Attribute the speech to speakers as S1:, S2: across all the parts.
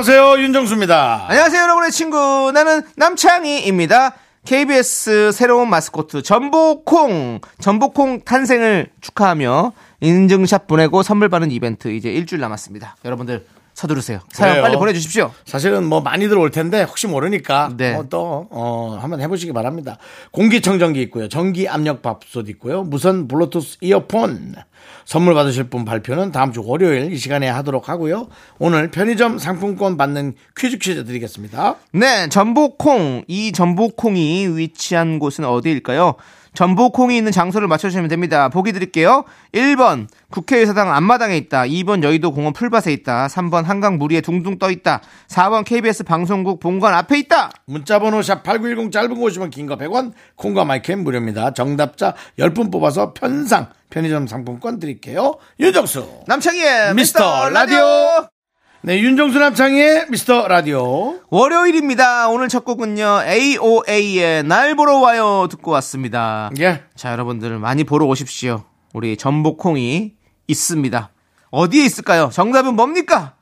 S1: 안녕하세요 윤정수입니다.
S2: 안녕하세요, 여러분의 친구. 나는 남창희입니다. KBS 새로운 마스코트 전복콩, 전복콩 탄생을 축하하며 인증샷 보내고 선물 받는 이벤트 이제 일주일 남았습니다. 여러분들 서두르세요. 사연
S1: 그래요.
S2: 빨리 보내주십시오.
S1: 사실은 뭐 많이들 올 텐데 혹시 모르니까
S2: 네.
S1: 어, 또 어, 한번 해보시기 바랍니다. 공기청정기 있고요, 전기 압력 밥솥 있고요, 무선 블루투스 이어폰 선물 받으실 분 발표는 다음 주 월요일 이 시간에 하도록 하고요. 오늘 편의점 상품권 받는 퀴즈 퀴즈 드리겠습니다.
S2: 네, 전복콩. 이 전복콩이 위치한 곳은 어디일까요? 전복콩이 있는 장소를 맞춰주시면 됩니다. 보기 드릴게요. 1번, 국회의사당 앞마당에 있다. 2번, 여의도 공원 풀밭에 있다. 3번, 한강 무리에 둥둥 떠 있다. 4번, KBS 방송국 본관 앞에 있다.
S1: 문자번호 샵 8910 짧은 거 오시면 긴거 100원, 콩과 마이크는 무료입니다. 정답자 10분 뽑아서 편상 편의점 상품권 드릴게요. 윤정수.
S2: 남창희의
S1: 미스터
S2: 라디오.
S1: 네, 윤정수 남창의 미스터 라디오.
S2: 월요일입니다. 오늘 첫 곡은요, AOA의 날 보러 와요 듣고 왔습니다.
S1: 예.
S2: 자, 여러분들 많이 보러 오십시오. 우리 전복콩이 있습니다. 어디에 있을까요? 정답은 뭡니까?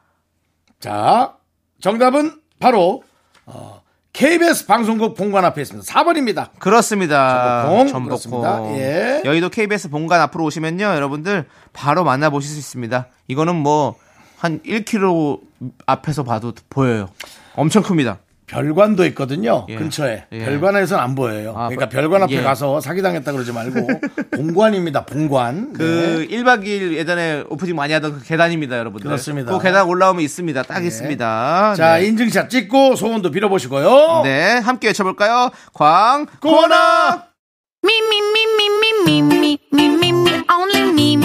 S1: 자, 정답은 바로 어, KBS 방송국 본관 앞에 있습니다. 4번입니다.
S2: 그렇습니다.
S1: 전복콩, 그렇습니다. 예.
S2: 여의도 KBS 본관 앞으로 오시면요, 여러분들 바로 만나보실 수 있습니다. 이거는 뭐 한 1km 앞에서 봐도 보여요. 엄청 큽니다.
S1: 별관도 있거든요.
S2: 예.
S1: 근처에.
S2: 예.
S1: 별관에서는 안 보여요.
S2: 아,
S1: 그러니까
S2: 별-
S1: 별관 앞에
S2: 예.
S1: 가서 사기당했다 그러지 말고 본관입니다. 본관.
S2: 그 1박 2일 예전에 오프닝 많이 하던 그 계단입니다, 여러분들.
S1: 그렇습니다.
S2: 그 계단 올라오면 있습니다. 딱 있습니다.
S1: 네. 자,
S2: 네.
S1: 인증샷 찍고 소원도 빌어보시고요.
S2: 네, 함께 외쳐볼까요? 광,
S1: 고나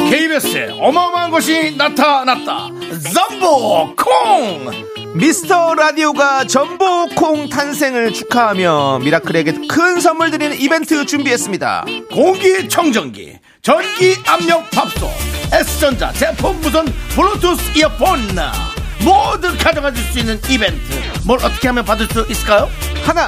S1: KBS에 어마어마한 것이 나타났다. zambo콩!
S2: 미스터 라디오가 전복콩 탄생을 축하하며 미라클에게 큰 선물 드리는 이벤트 준비했습니다.
S1: 공기청정기, 전기 압력 밥솥, S전자 제품 무선 블루투스 이어폰 모두 가져가실 수 있는 이벤트. 뭘 어떻게 하면 받을 수 있을까요?
S2: 하나,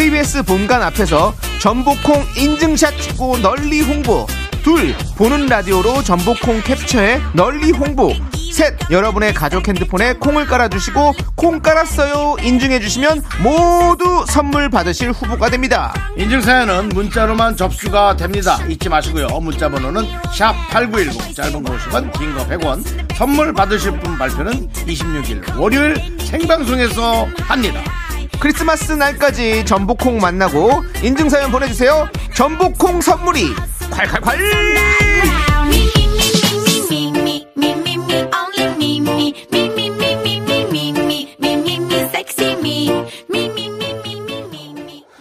S2: KBS 본관 앞에서 전복콩 인증샷 찍고 널리 홍보. 둘, 보는 라디오로 전복콩 캡처해 널리 홍보. 셋, 여러분의 가족 핸드폰에 콩을 깔아주시고 콩 깔았어요 인증해주시면 모두 선물 받으실 후보가 됩니다.
S1: 인증사연은 문자로만 접수가 됩니다. 잊지 마시고요. 문자 번호는 샵8910 짧은 거 50원, 긴 거 100원. 선물 받으실 분 발표는 26일 월요일 생방송에서 합니다.
S2: 크리스마스 날까지 전복콩 만나고 인증사연 보내주세요. 전복콩 선물이 콸콸콸!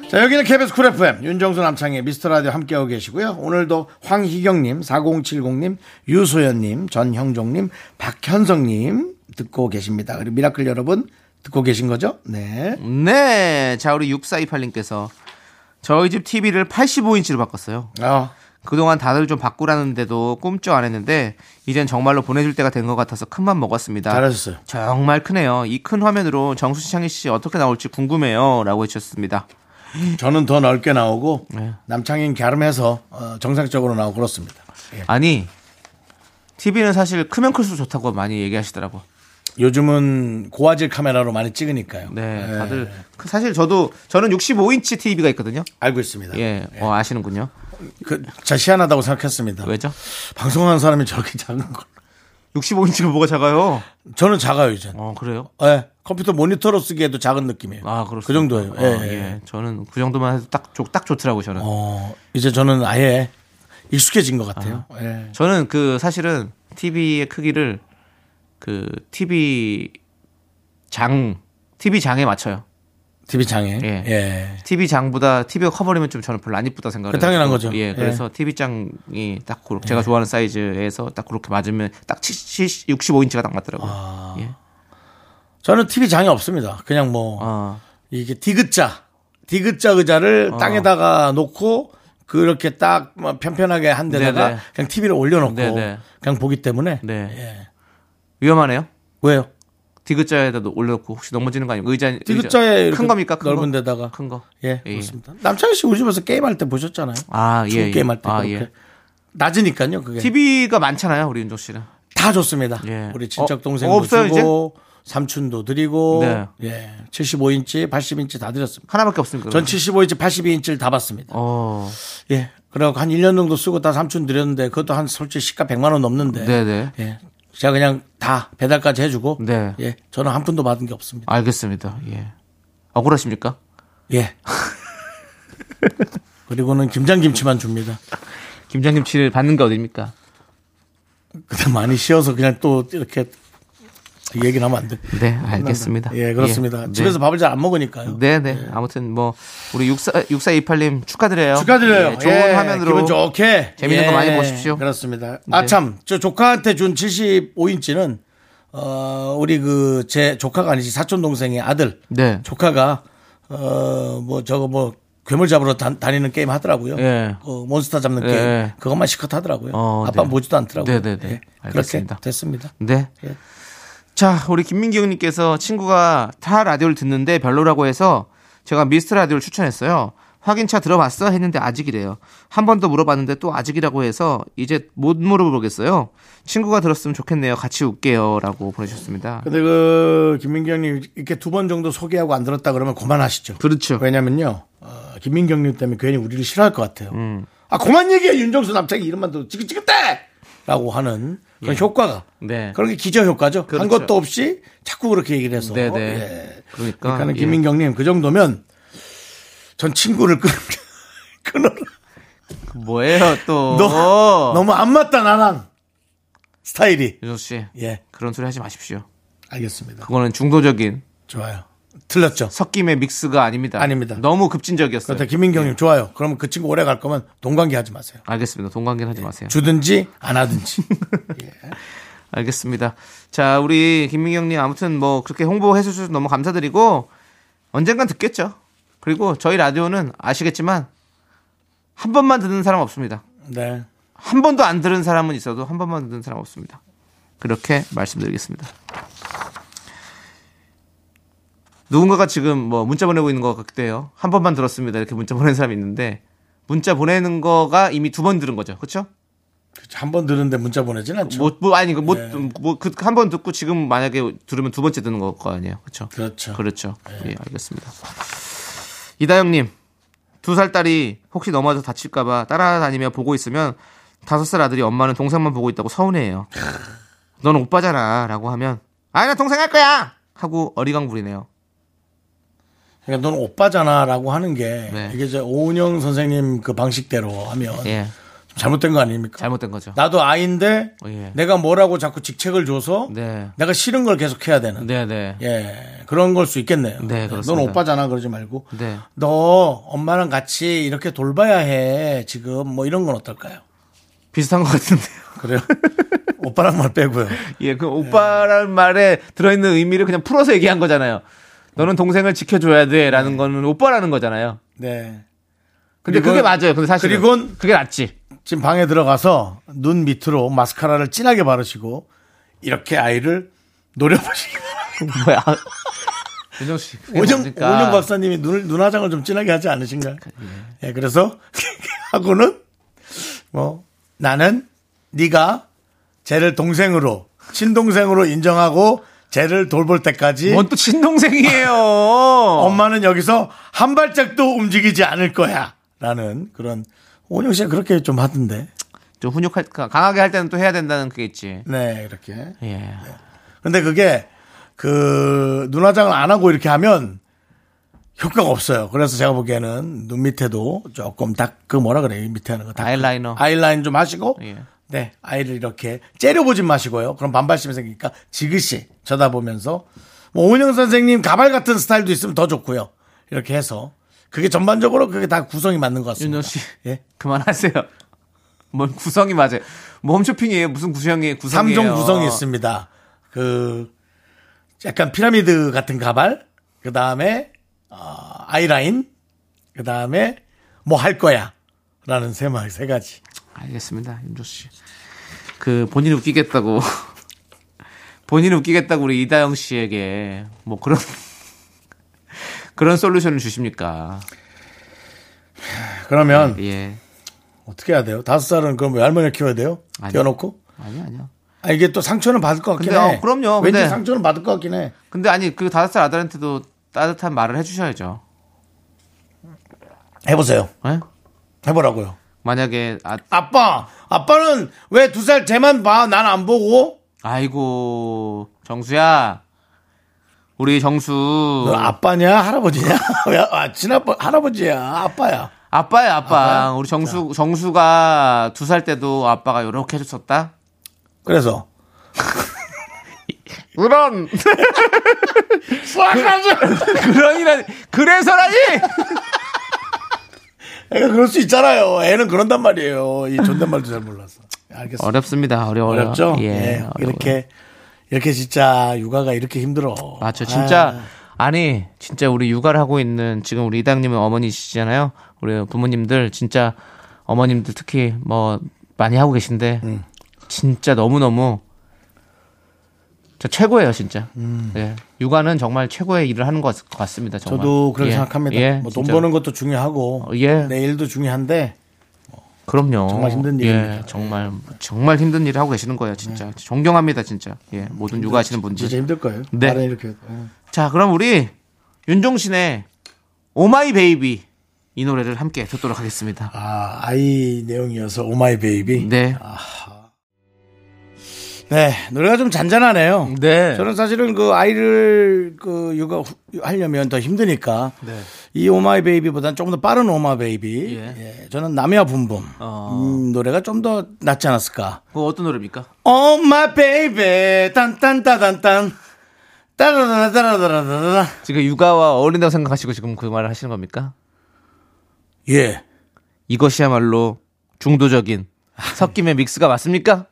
S1: 자, 여기는 KBS Cool FM, 윤정수 남창희의 미스터 라디오 함께하고 계시고요. 오늘도 황희경님, 4070님, 유소연님, 전형종님, 박현성님 듣고 계십니다. 그리고 미라클 여러분, 듣고 계신 거죠? 네.
S2: 네. 자, 우리 6428님께서 저희 집 TV를 85인치로 바꿨어요.
S1: 아,
S2: 그동안 다들 좀 바꾸라는데도 꿈쩍 안 했는데 이젠 정말로 보내줄 때가 된 것 같아서 큰맘 먹었습니다.
S1: 잘하셨어요.
S2: 정말 크네요. 이 큰 화면으로 정수 씨, 창희 씨 어떻게 나올지 궁금해요. 라고 해주셨습니다.
S1: 저는 더 넓게 나오고
S2: 네.
S1: 남창인 갸름해서 어, 정상적으로 나오고 그렇습니다.
S2: 아니, TV는 사실 크면 클수록 좋다고 많이 얘기하시더라고.
S1: 요즘은 고화질 카메라로 많이 찍으니까요.
S2: 네,
S1: 예,
S2: 다들 그 사실 저도 저는 65인치 TV가 있거든요.
S1: 알고 있습니다.
S2: 예, 어, 아시는군요.
S1: 그, 자 희한하다고 생각했습니다.
S2: 왜죠?
S1: 방송하는 사람이 저렇게 작은 걸.
S2: 65인치가 뭐가 작아요?
S1: 저는 작아요 이제.
S2: 어, 그래요?
S1: 예, 컴퓨터 모니터로 쓰기에도 작은 느낌이에요.
S2: 아, 그렇습니다.
S1: 그 정도예요.
S2: 어,
S1: 예, 예.
S2: 예. 저는 그 정도만 해도 딱, 좋- 딱 좋더라고요, 저는.
S1: 어, 이제 저는 아예 익숙해진 것 같아요. 예.
S2: 저는 그 사실은 TV의 크기를 그 TV 장, TV 장에 맞춰요.
S1: TV 장에.
S2: 예.
S1: 예.
S2: TV 장보다 TV가 커버리면 좀 저는 별로 안 이쁘다 생각을
S1: 그 당연한. 거죠.
S2: 예, 그래서 TV 장이 딱 그렇게 제가 좋아하는 사이즈에서 딱 그렇게 맞으면 딱 70, 65인치가 딱 맞더라고요.
S1: 아.
S2: 예.
S1: 저는 TV 장이 없습니다. 그냥 뭐
S2: 어.
S1: 이게 디귿자, 디귿자 의자를
S2: 어.
S1: 땅에다가 놓고 그렇게 딱뭐 편편하게 한 데다가
S2: 네네.
S1: 그냥 TV를 올려놓고
S2: 네네.
S1: 그냥 보기 때문에
S2: 네.
S1: 예.
S2: 위험하네요.
S1: 왜요?
S2: 디귿자에다 올려놓고 혹시 넘어지는 거 아니고 의자
S1: 디귿자에
S2: 의자. 큰 겁니까? 큰
S1: 넓은
S2: 거?
S1: 데다가
S2: 큰 거.
S1: 예,
S2: 예.
S1: 그렇습니다. 남창희 씨 우리 집에서 게임 할 때 보셨잖아요.
S2: 아, 예. 예.
S1: 게임 할 때
S2: 아,
S1: 그렇게
S2: 예.
S1: 낮으니까요. 그게
S2: TV가 많잖아요, 우리 윤종 씨는.
S1: 다 좋습니다.
S2: 예.
S1: 우리 친척
S2: 어,
S1: 동생도
S2: 없어요,
S1: 주고 삼촌도 드리고
S2: 네.
S1: 예, 75인치, 80인치 다 드렸습니다.
S2: 하나밖에 없습니까?
S1: 전
S2: 그러면?
S1: 75인치, 82인치를 다 받습니다.
S2: 어.
S1: 예. 그래갖고 한 1년 정도 쓰고 다 삼촌 드렸는데 그것도 한 솔직히 시가 100만 원 넘는데.
S2: 네네.
S1: 예. 제가 그냥 다 배달까지 해주고.
S2: 네.
S1: 예. 저는 한 푼도 받은 게 없습니다.
S2: 알겠습니다. 예. 억울하십니까?
S1: 예. 그리고는 김장김치만 줍니다.
S2: 김장김치를 받는 게 어딥니까?
S1: 근데 많이 쉬어서 그냥 또 이렇게 얘기를 하면 안 돼.
S2: 네, 알겠습니다.
S1: 예, 그렇습니다.
S2: 예, 네.
S1: 집에서 밥을 잘 안 먹으니까요.
S2: 네, 네. 아무튼 뭐 우리 64 6428님 축하드려요.
S1: 축하드려요.
S2: 예, 좋은
S1: 예,
S2: 화면으로
S1: 기분 좋게.
S2: 재밌는 거 많이 보십시오.
S1: 그렇습니다.
S2: 네.
S1: 아, 참. 저 조카한테 준 75인치는, 어, 우리 그, 제 조카가 아니지, 사촌 동생의 아들.
S2: 네.
S1: 조카가, 어, 뭐, 저거 뭐, 괴물 잡으러 다, 니는 게임 하더라고요.
S2: 예.
S1: 그 몬스터 잡는
S2: 예.
S1: 게임. 그것만 시컷 하더라고요.
S2: 어,
S1: 아빠
S2: 네.
S1: 보지도 않더라고요.
S2: 네네네.
S1: 예,
S2: 알겠습니다.
S1: 그렇게 됐습니다.
S2: 네.
S1: 예.
S2: 자, 우리 김민기 형님께서 친구가 타 라디오를 듣는데 별로라고 해서 제가 미스트 라디오를 추천했어요. 확인차 들어봤어? 했는데 아직이래요. 한 번 더 물어봤는데 또 아직이라고 해서 이제 못 물어보겠어요. 친구가 들었으면 좋겠네요. 같이 웃게요. 라고 보내주셨습니다.
S1: 근데 그, 김민기 형님 이렇게 두 번 정도 소개하고 안 들었다 그러면 그만하시죠.
S2: 그렇죠.
S1: 왜냐면요, 어, 김민기 형님 때문에 괜히 우리를 싫어할 것 같아요.
S2: 음.
S1: 아, 그만 얘기해. 윤정수 남창이 이름만 도 지긋지긋대! 라고 하는 그런 효과가.
S2: 네.
S1: 그런 게 기저 효과죠. 한
S2: 그렇죠.
S1: 것도 없이 자꾸 그렇게 얘기를 해서.
S2: 네네.
S1: 예.
S2: 그러니까.
S1: 그러니까는
S2: 예.
S1: 김민기 형님 그 정도면 전 친구를 끊, 끊어라.
S2: 뭐예요, 또.
S1: 너, 너무 안 맞다, 나랑. 스타일이.
S2: 윤정 씨,
S1: 예.
S2: 그런 소리 하지 마십시오.
S1: 알겠습니다.
S2: 그거는 중도적인
S1: 좋아요. 틀렸죠.
S2: 섞임의 믹스가 아닙니다.
S1: 아닙니다.
S2: 너무 급진적이었어요.
S1: 그렇다. 김민기 형님 좋아요. 그러면 그 친구 오래 갈 거면 동관계 하지 마세요.
S2: 알겠습니다. 동관계는 하지 마세요.
S1: 주든지 안 하든지.
S2: 알겠습니다. 자, 우리 김민기 형님 아무튼 뭐 그렇게 홍보해 주셔서 너무 감사드리고 언젠간 듣겠죠. 그리고 저희 라디오는 아시겠지만 한 번만 듣는 사람 없습니다.
S1: 네.
S2: 한 번도 안 들은 사람은 있어도 한 번만 듣는 사람 없습니다. 그렇게 말씀드리겠습니다. 누군가가 지금 뭐 문자 보내고 있는 것 같대요. 한 번만 들었습니다. 이렇게 문자 보내는 사람이 있는데 문자 보내는 거가 이미 두 번 들은 거죠. 그렇죠?
S1: 한 번 들은데 문자 보내진 않죠.
S2: 뭐, 뭐 아니
S1: 네.
S2: 뭐뭐한 번 듣고 지금 만약에 들으면 두 번째 듣는 거 아니에요. 그렇죠?
S1: 그렇죠.
S2: 그렇죠. 예, 알겠습니다. 이다영 님, 두 살 딸이 혹시 넘어져 다칠까 봐 따라다니며 보고 있으면 다섯 살 아들이 엄마는 동생만 보고 있다고 서운해해요. 넌 오빠잖아. 라고 하면, 아니, 나 동생 할 거야! 하고 어리광 부리네요.
S1: 그러니까 넌 오빠잖아 라고 하는 게
S2: 네.
S1: 이게 저 오은영 선생님 그 방식대로 하면
S2: 예,
S1: 좀 잘못된 거 아닙니까?
S2: 잘못된 거죠.
S1: 나도 아이인데
S2: 예.
S1: 내가 뭐라고 자꾸 직책을 줘서
S2: 네.
S1: 내가 싫은 걸 계속 해야 되는
S2: 네, 네.
S1: 예 그런 걸 수 있겠네요.
S2: 네, 그렇습니다.
S1: 넌 오빠잖아 그러지 말고
S2: 네.
S1: 너 엄마랑 같이 이렇게 돌봐야 해 지금 뭐 이런 건 어떨까요?
S2: 비슷한 것 같은데요.
S1: 그래요? 오빠랑 말 빼고요.
S2: 예, 그 오빠라는 말에 들어있는 의미를 그냥 풀어서 얘기한 거잖아요. 너는 동생을 지켜줘야 돼. 라는 거는 오빠라는 거잖아요.
S1: 네.
S2: 근데
S1: 그리고-
S2: 그게 맞아요. 근데 사실
S1: 그리고
S2: 그게 낫지.
S1: 지금 방에 들어가서 눈 밑으로 마스카라를 진하게 바르시고 이렇게 아이를 노려보시기.
S2: 뭐야? 윤정 씨.
S1: 오정? 오정 박사님이 눈, 눈화장을 좀 진하게 하지 않으신가요? 예, 그래서 하고는 뭐 나는 네가 쟤를 동생으로 친동생으로 인정하고 쟤를 돌볼 때까지
S2: 뭔 또 친동생이에요.
S1: 엄마는 여기서 한 발짝도 움직이지 않을 거야. 라는 그런 오정 씨가 그렇게 좀 하던데.
S2: 좀 훈육할 강하게 할 때는 또 해야 된다는 그게 있지.
S1: 네, 이렇게.
S2: 예.
S1: 근데 그게 그 눈화장을 안 하고 이렇게 하면 효과가 없어요. 그래서 제가 보기에는 눈 밑에도 조금 딱 그 뭐라 그래요? 이 밑에 하는 거. 다
S2: 아이라이너.
S1: 아이라인 좀 하시고
S2: 예.
S1: 네, 아이를 이렇게 째려보진 마시고요. 그럼 반발심이 생기니까 지그시 쳐다보면서 뭐 오은영 선생님 가발 같은 스타일도 있으면 더 좋고요. 이렇게 해서 그게 전반적으로 그게 다 구성이 맞는 것 같습니다.
S2: 윤정 씨.
S1: 예.
S2: 그만하세요. 뭔 구성이 맞아요. 뭐 홈쇼핑이에요. 무슨 구성이에요? 구성이에요.
S1: 삼종 구성이 있습니다. 그 약간 피라미드 같은 가발, 그 다음에 아이라인, 그 다음에 뭐 할 거야 라는 세, 마- 세 가지.
S2: 알겠습니다, 윤조 씨. 그 본인이 웃기겠다고 본인이 웃기겠다고 우리 이다영 씨에게 뭐 그런 그런 솔루션을 주십니까?
S1: 그러면
S2: 예.
S1: 어떻게 해야 돼요? 다섯 살은 그럼 외할머니를 키워야 돼요?
S2: 아니요.
S1: 키워놓고?
S2: 아니요, 아니요.
S1: 아, 이게 또 상처는 받을 것 같긴
S2: 근데,
S1: 해.
S2: 어, 그럼요.
S1: 왠지
S2: 근데-
S1: 상처는 받을 것 같긴 해.
S2: 근데 아니 그 다섯 살 아들한테도 따뜻한 말을 해주셔야죠.
S1: 해보세요.
S2: 예?
S1: 해보라고요.
S2: 만약에 아,
S1: 아빠, 아빠는 왜 두 살 쟤만 봐? 난 안 보고?
S2: 아이고 정수야 우리 정수
S1: 너 아빠냐? 할아버지냐? 왜, 아, 친아빠, 할아버지야. 아빠야.
S2: 아빠야 아빠
S1: 아빠야?
S2: 우리 정수 정수가 두 살 때도 아빠가 이렇게 해줬었다.
S1: 그래서.
S2: 그런
S1: 수학하죠!
S2: 그러니라 그래서라니
S1: 애가 그럴 수 있잖아요. 애는 그런단 말이에요. 이 존댓말도 잘 몰라서. 알겠습니다.
S2: 어렵습니다 어려워요.
S1: 어렵죠?
S2: 예,
S1: 예,
S2: 어려워요.
S1: 이렇게, 이렇게 진짜 육아가 이렇게 힘들어.
S2: 맞죠. 진짜 아 니 진짜 우리 육아를 하고 있는 지금 우리 이당님은 어머니시잖아요. 우리 부모님들 진짜 어머님들 특히 뭐 많이 하고 계신데
S1: 음.
S2: 진짜 너무 너무 저 최고예요 진짜.
S1: 음.
S2: 예. 육아는 정말 최고의 일을 하는 것 같- 같습니다. 정말.
S1: 저도 그렇게
S2: 예.
S1: 생각합니다.
S2: 예,
S1: 뭐 돈. 버는 것도 중요하고,
S2: 어, 예.
S1: 내 일도 중요한데,
S2: 그럼요.
S1: 정말 힘든
S2: 예,
S1: 일입니다.
S2: 정말 정말 힘든 일을 하고 계시는 거예요, 진짜. 존경합니다, 진짜. 예, 모든 육아하시는 분들.
S1: 진짜 힘들 거예요.
S2: 네.
S1: 이렇게. 예.
S2: 자, 그럼 우리 윤종신의 Oh My Baby 이 노래를 함께 듣도록 하겠습니다.
S1: 아, 아이 내용이어서 Oh My Baby.
S2: 네.
S1: 네, 노래가 좀 잔잔하네요.
S2: 네.
S1: 저는 사실은 그 아이를 그 육아 후- 하려면 더 힘드니까
S2: 네.
S1: 이 Oh My Baby보다는 조금 더 빠른 Oh Ma Baby.
S2: 예.
S1: 예, 저는 나미와 붐붐
S2: 어.
S1: 음, 노래가 좀 더 낫지 않았을까.
S2: 그거 어떤 노래입니까?
S1: Oh Ma Baby 딴딴따단딴 따라라라라라라라.
S2: 지금 육아와 어울린다고 생각하시고 지금 그 말을 하시는 겁니까?
S1: 예.
S2: 이것이야말로 중도적인 섞임의 믹스가 맞습니까?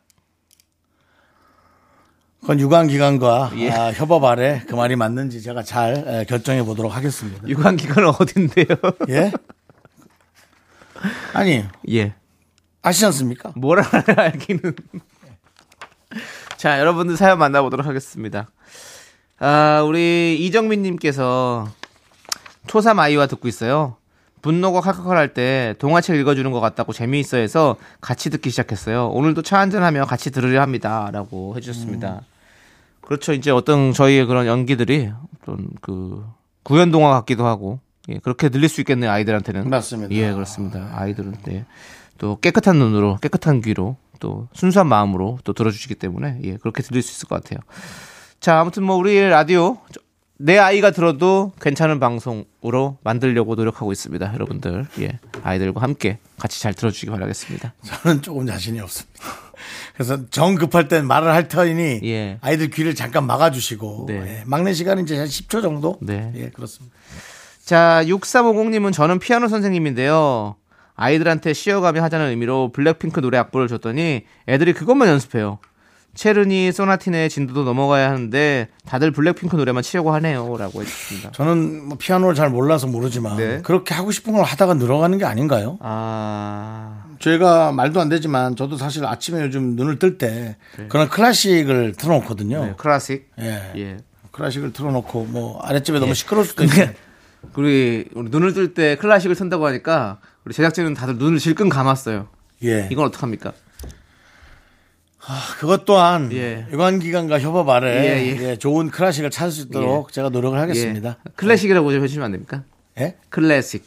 S1: 그건 유관기관과
S2: 예.
S1: 아, 협업 아래 그 말이 맞는지 제가 잘 에, 결정해 보도록 하겠습니다.
S2: 유관 기간은 어딘데요?
S1: 예? 아니,
S2: 예.
S1: 아시지 않습니까?
S2: 뭐라 알기는. 자, 여러분들 사연 만나보도록 하겠습니다. 아, 우리 이정민님께서 초삼 아이와 듣고 있어요. 분노가 칼칼칼 할 때 동화책 읽어주는 것 같다고 재미있어 해서 같이 듣기 시작했어요. 오늘도 차 한잔하며 같이 들으려 합니다. 라고 해주셨습니다. 그렇죠. 이제 어떤 저희의 그런 연기들이 어떤 그 구연 동화 같기도 하고 예, 그렇게 들릴 수 있겠네요. 아이들한테는.
S1: 맞습니다.
S2: 예, 그렇습니다. 아이들은 네. 또 깨끗한 눈으로, 깨끗한 귀로, 또 순수한 마음으로 또 들어주시기 때문에 예, 그렇게 들릴 수 있을 것 같아요. 자, 아무튼 뭐 우리 라디오 저- 내 아이가 들어도 괜찮은 방송으로 만들려고 노력하고 있습니다. 여러분들, 예, 아이들과 함께 같이 잘 들어주시기 바라겠습니다.
S1: 저는 조금 자신이 없습니다. 그래서 정 급할 땐 말을 할 터이니
S2: 예.
S1: 아이들 귀를 잠깐 막아주시고
S2: 네.
S1: 예, 막내 시간은 이제 한 10초 정도.
S2: 네.
S1: 예, 그렇습니다.
S2: 자, 6350님은 저는 피아노 선생님인데요. 아이들한테 쉬어가며 하자는 의미로 블랙핑크 노래 악보를 줬더니 애들이 그것만 연습해요. 체르니, 소나틴의 진도도 넘어가야 하는데 다들 블랙핑크 노래만 치려고 하네요. 라고 해주셨습니다.
S1: 저는 뭐 피아노를 잘 몰라서 모르지만
S2: 네.
S1: 그렇게 하고 싶은 걸 하다가 늘어가는 게 아닌가요?
S2: 아,
S1: 저희가 말도 안 되지만 저도 사실 아침에 요즘 눈을 뜰 때 그런 클래식을 틀어놓거든요.
S2: 네, 클래식.
S1: 예.
S2: 예.
S1: 클래식을 틀어놓고 뭐 아랫집에 너무 시끄러울 수도 있고
S2: 우리, 우리 눈을 뜰 때 클래식을 튼다고 하니까 우리 제작진은 다들 눈을 질끈 감았어요.
S1: 예.
S2: 이건 어떡합니까?
S1: 그것 또한
S2: 예.
S1: 유관기관과 협업 아래
S2: 예, 예.
S1: 예, 좋은 클래식을 찾을 수 있도록 제가 노력을 하겠습니다.
S2: 예. 클래식이라고 좀 해주시면 안 됩니까?
S1: 예?
S2: 클래식.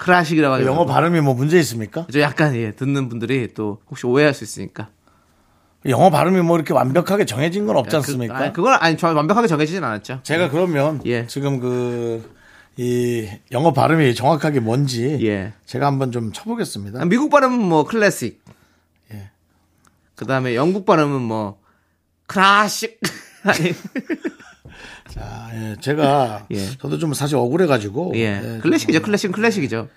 S2: 클래식이라고 하지
S1: 영어. 발음이 뭐 문제 있습니까?
S2: 저 약간 예, 듣는 분들이 또 혹시 오해할 수 있으니까.
S1: 영어 발음이 뭐 이렇게 완벽하게 정해진 건 없지 않습니까?
S2: 그, 아니, 그건 아니 저 완벽하게 정해지진 않았죠.
S1: 제가 그러면
S2: 예.
S1: 지금 그 이 영어 발음이 정확하게 뭔지
S2: 예.
S1: 제가 한번 좀 쳐보겠습니다.
S2: 아, 미국 발음은 뭐 클래식.
S1: 예.
S2: 그 다음에 영국 발음은 뭐 클래식. 아니,
S1: 아, 예, 제가
S2: 예.
S1: 저도 좀 사실 억울해가지고
S2: 예.
S1: 예,
S2: 클래식이죠. 클래식은 클래식이죠.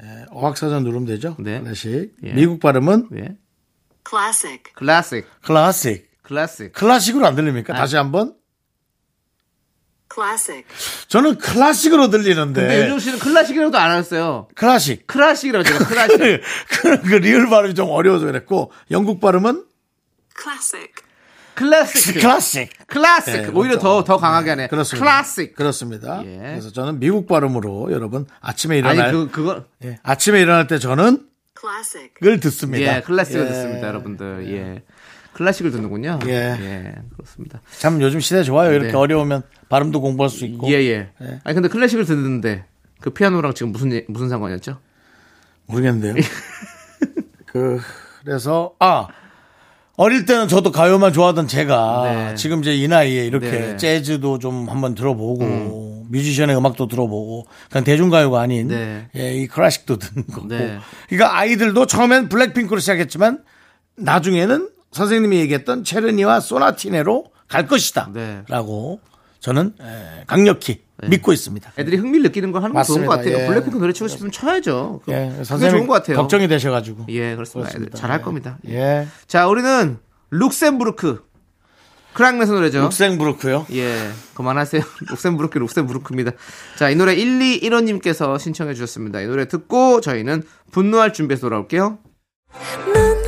S1: 좀 어학사전 누르면 되죠?
S2: 네.
S1: 클래식.
S2: 예.
S1: 미국 발음은
S2: 예.
S3: Classic.
S2: 클래식.
S1: 클래식.
S2: 클래식. 클래식.
S1: 클래식으로 안 들립니까? 다시 한번.
S4: Classic.
S1: 저는 클래식으로 들리는데.
S2: 근데 윤정수 씨는 클래식이라고도 안 하셨어요.
S1: 클래식.
S2: 클래식이라고 제가 클래식.
S1: 그, 그 리을 발음이 좀 어려워서 그랬고 영국 발음은
S4: Classic.
S2: 클래식.
S1: 클래식.
S2: 클래식.
S1: 네,
S2: 오히려 더, 더 강하게 하네.
S1: 그렇습니다.
S2: 클래식.
S1: 그렇습니다.
S2: 예.
S1: 그래서 저는 미국 발음으로 여러분 아침에
S2: 아니,
S1: 일어날
S2: 그, 그거.
S1: 예, 아침에 일어날 때 저는
S4: Classic.
S1: 을 듣습니다.
S2: 예, 클래식을
S1: 예.
S2: 듣습니다, 여러분들. 예. 클래식을 듣는군요.
S1: 예.
S2: 그렇습니다.
S1: 참 요즘 시대 좋아요. 이렇게
S2: 네.
S1: 어려우면 발음도 공부할 수 있고.
S2: 예, 예. 아니, 근데 클래식을 듣는데 그 피아노랑 지금 무슨, 예- 무슨 상관이었죠?
S1: 모르겠는데요. 그 그래서 아 어릴 때는 저도 가요만 좋아하던 제가
S2: 네.
S1: 지금 이제 이 나이에 이렇게
S2: 네.
S1: 재즈도 좀 한번 들어보고 뮤지션의 음악도 들어보고 그냥 대중가요가 아닌
S2: 네.
S1: 예, 이 클래식도 듣는 거고.
S2: 네.
S1: 그러니까 아이들도 처음엔 블랙핑크로 시작했지만 나중에는 선생님이 얘기했던 체르니와 소나티네로 갈 것이다라고
S2: 네.
S1: 저는 에, 강력히 믿고 있습니다.
S2: 애들이 흥미를 느끼는 걸 하는 건 좋은. 것 같아요.
S1: 예.
S2: 블랙핑크 노래 치고 싶으면 쳐야죠. 그-
S1: 예,
S2: 그게
S1: 선생님
S2: 좋은 것 같아요.
S1: 걱정이 되셔가지고.
S2: 예, 그렇습니다.
S1: 그렇습니다.
S2: 잘할
S1: 예.
S2: 겁니다. 예.
S1: 예.
S2: 자, 우리는 룩셈부르크. 크라잉넛의 노래죠.
S1: 룩셈부르크요.
S2: 예, 그만하세요. 룩셈부르크, 룩셈부르크입니다. 자, 이 노래 1215님께서 신청해 주셨습니다. 이 노래 듣고 저희는 분노할 준비해서 돌아올게요.
S3: 넌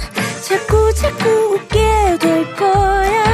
S3: 자꾸 자꾸 웃게 될 거야.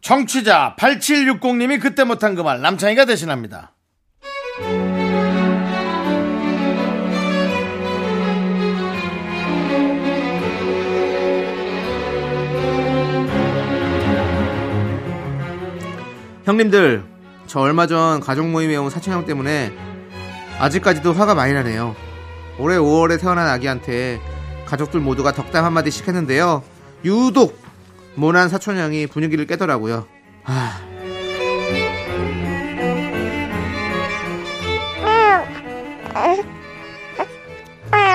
S1: 청취자 8760님이 그때 못한 그 말 남창희가 대신합니다.
S2: 형님들, 저 얼마 전 가족 모임에 온 사촌형 때문에 아직까지도 화가 많이 나네요. 올해 5월에 태어난 아기한테 가족들 모두가 덕담 한마디씩 했는데요. 유독 모난 사촌형이 분위기를 깨더라고요. 아,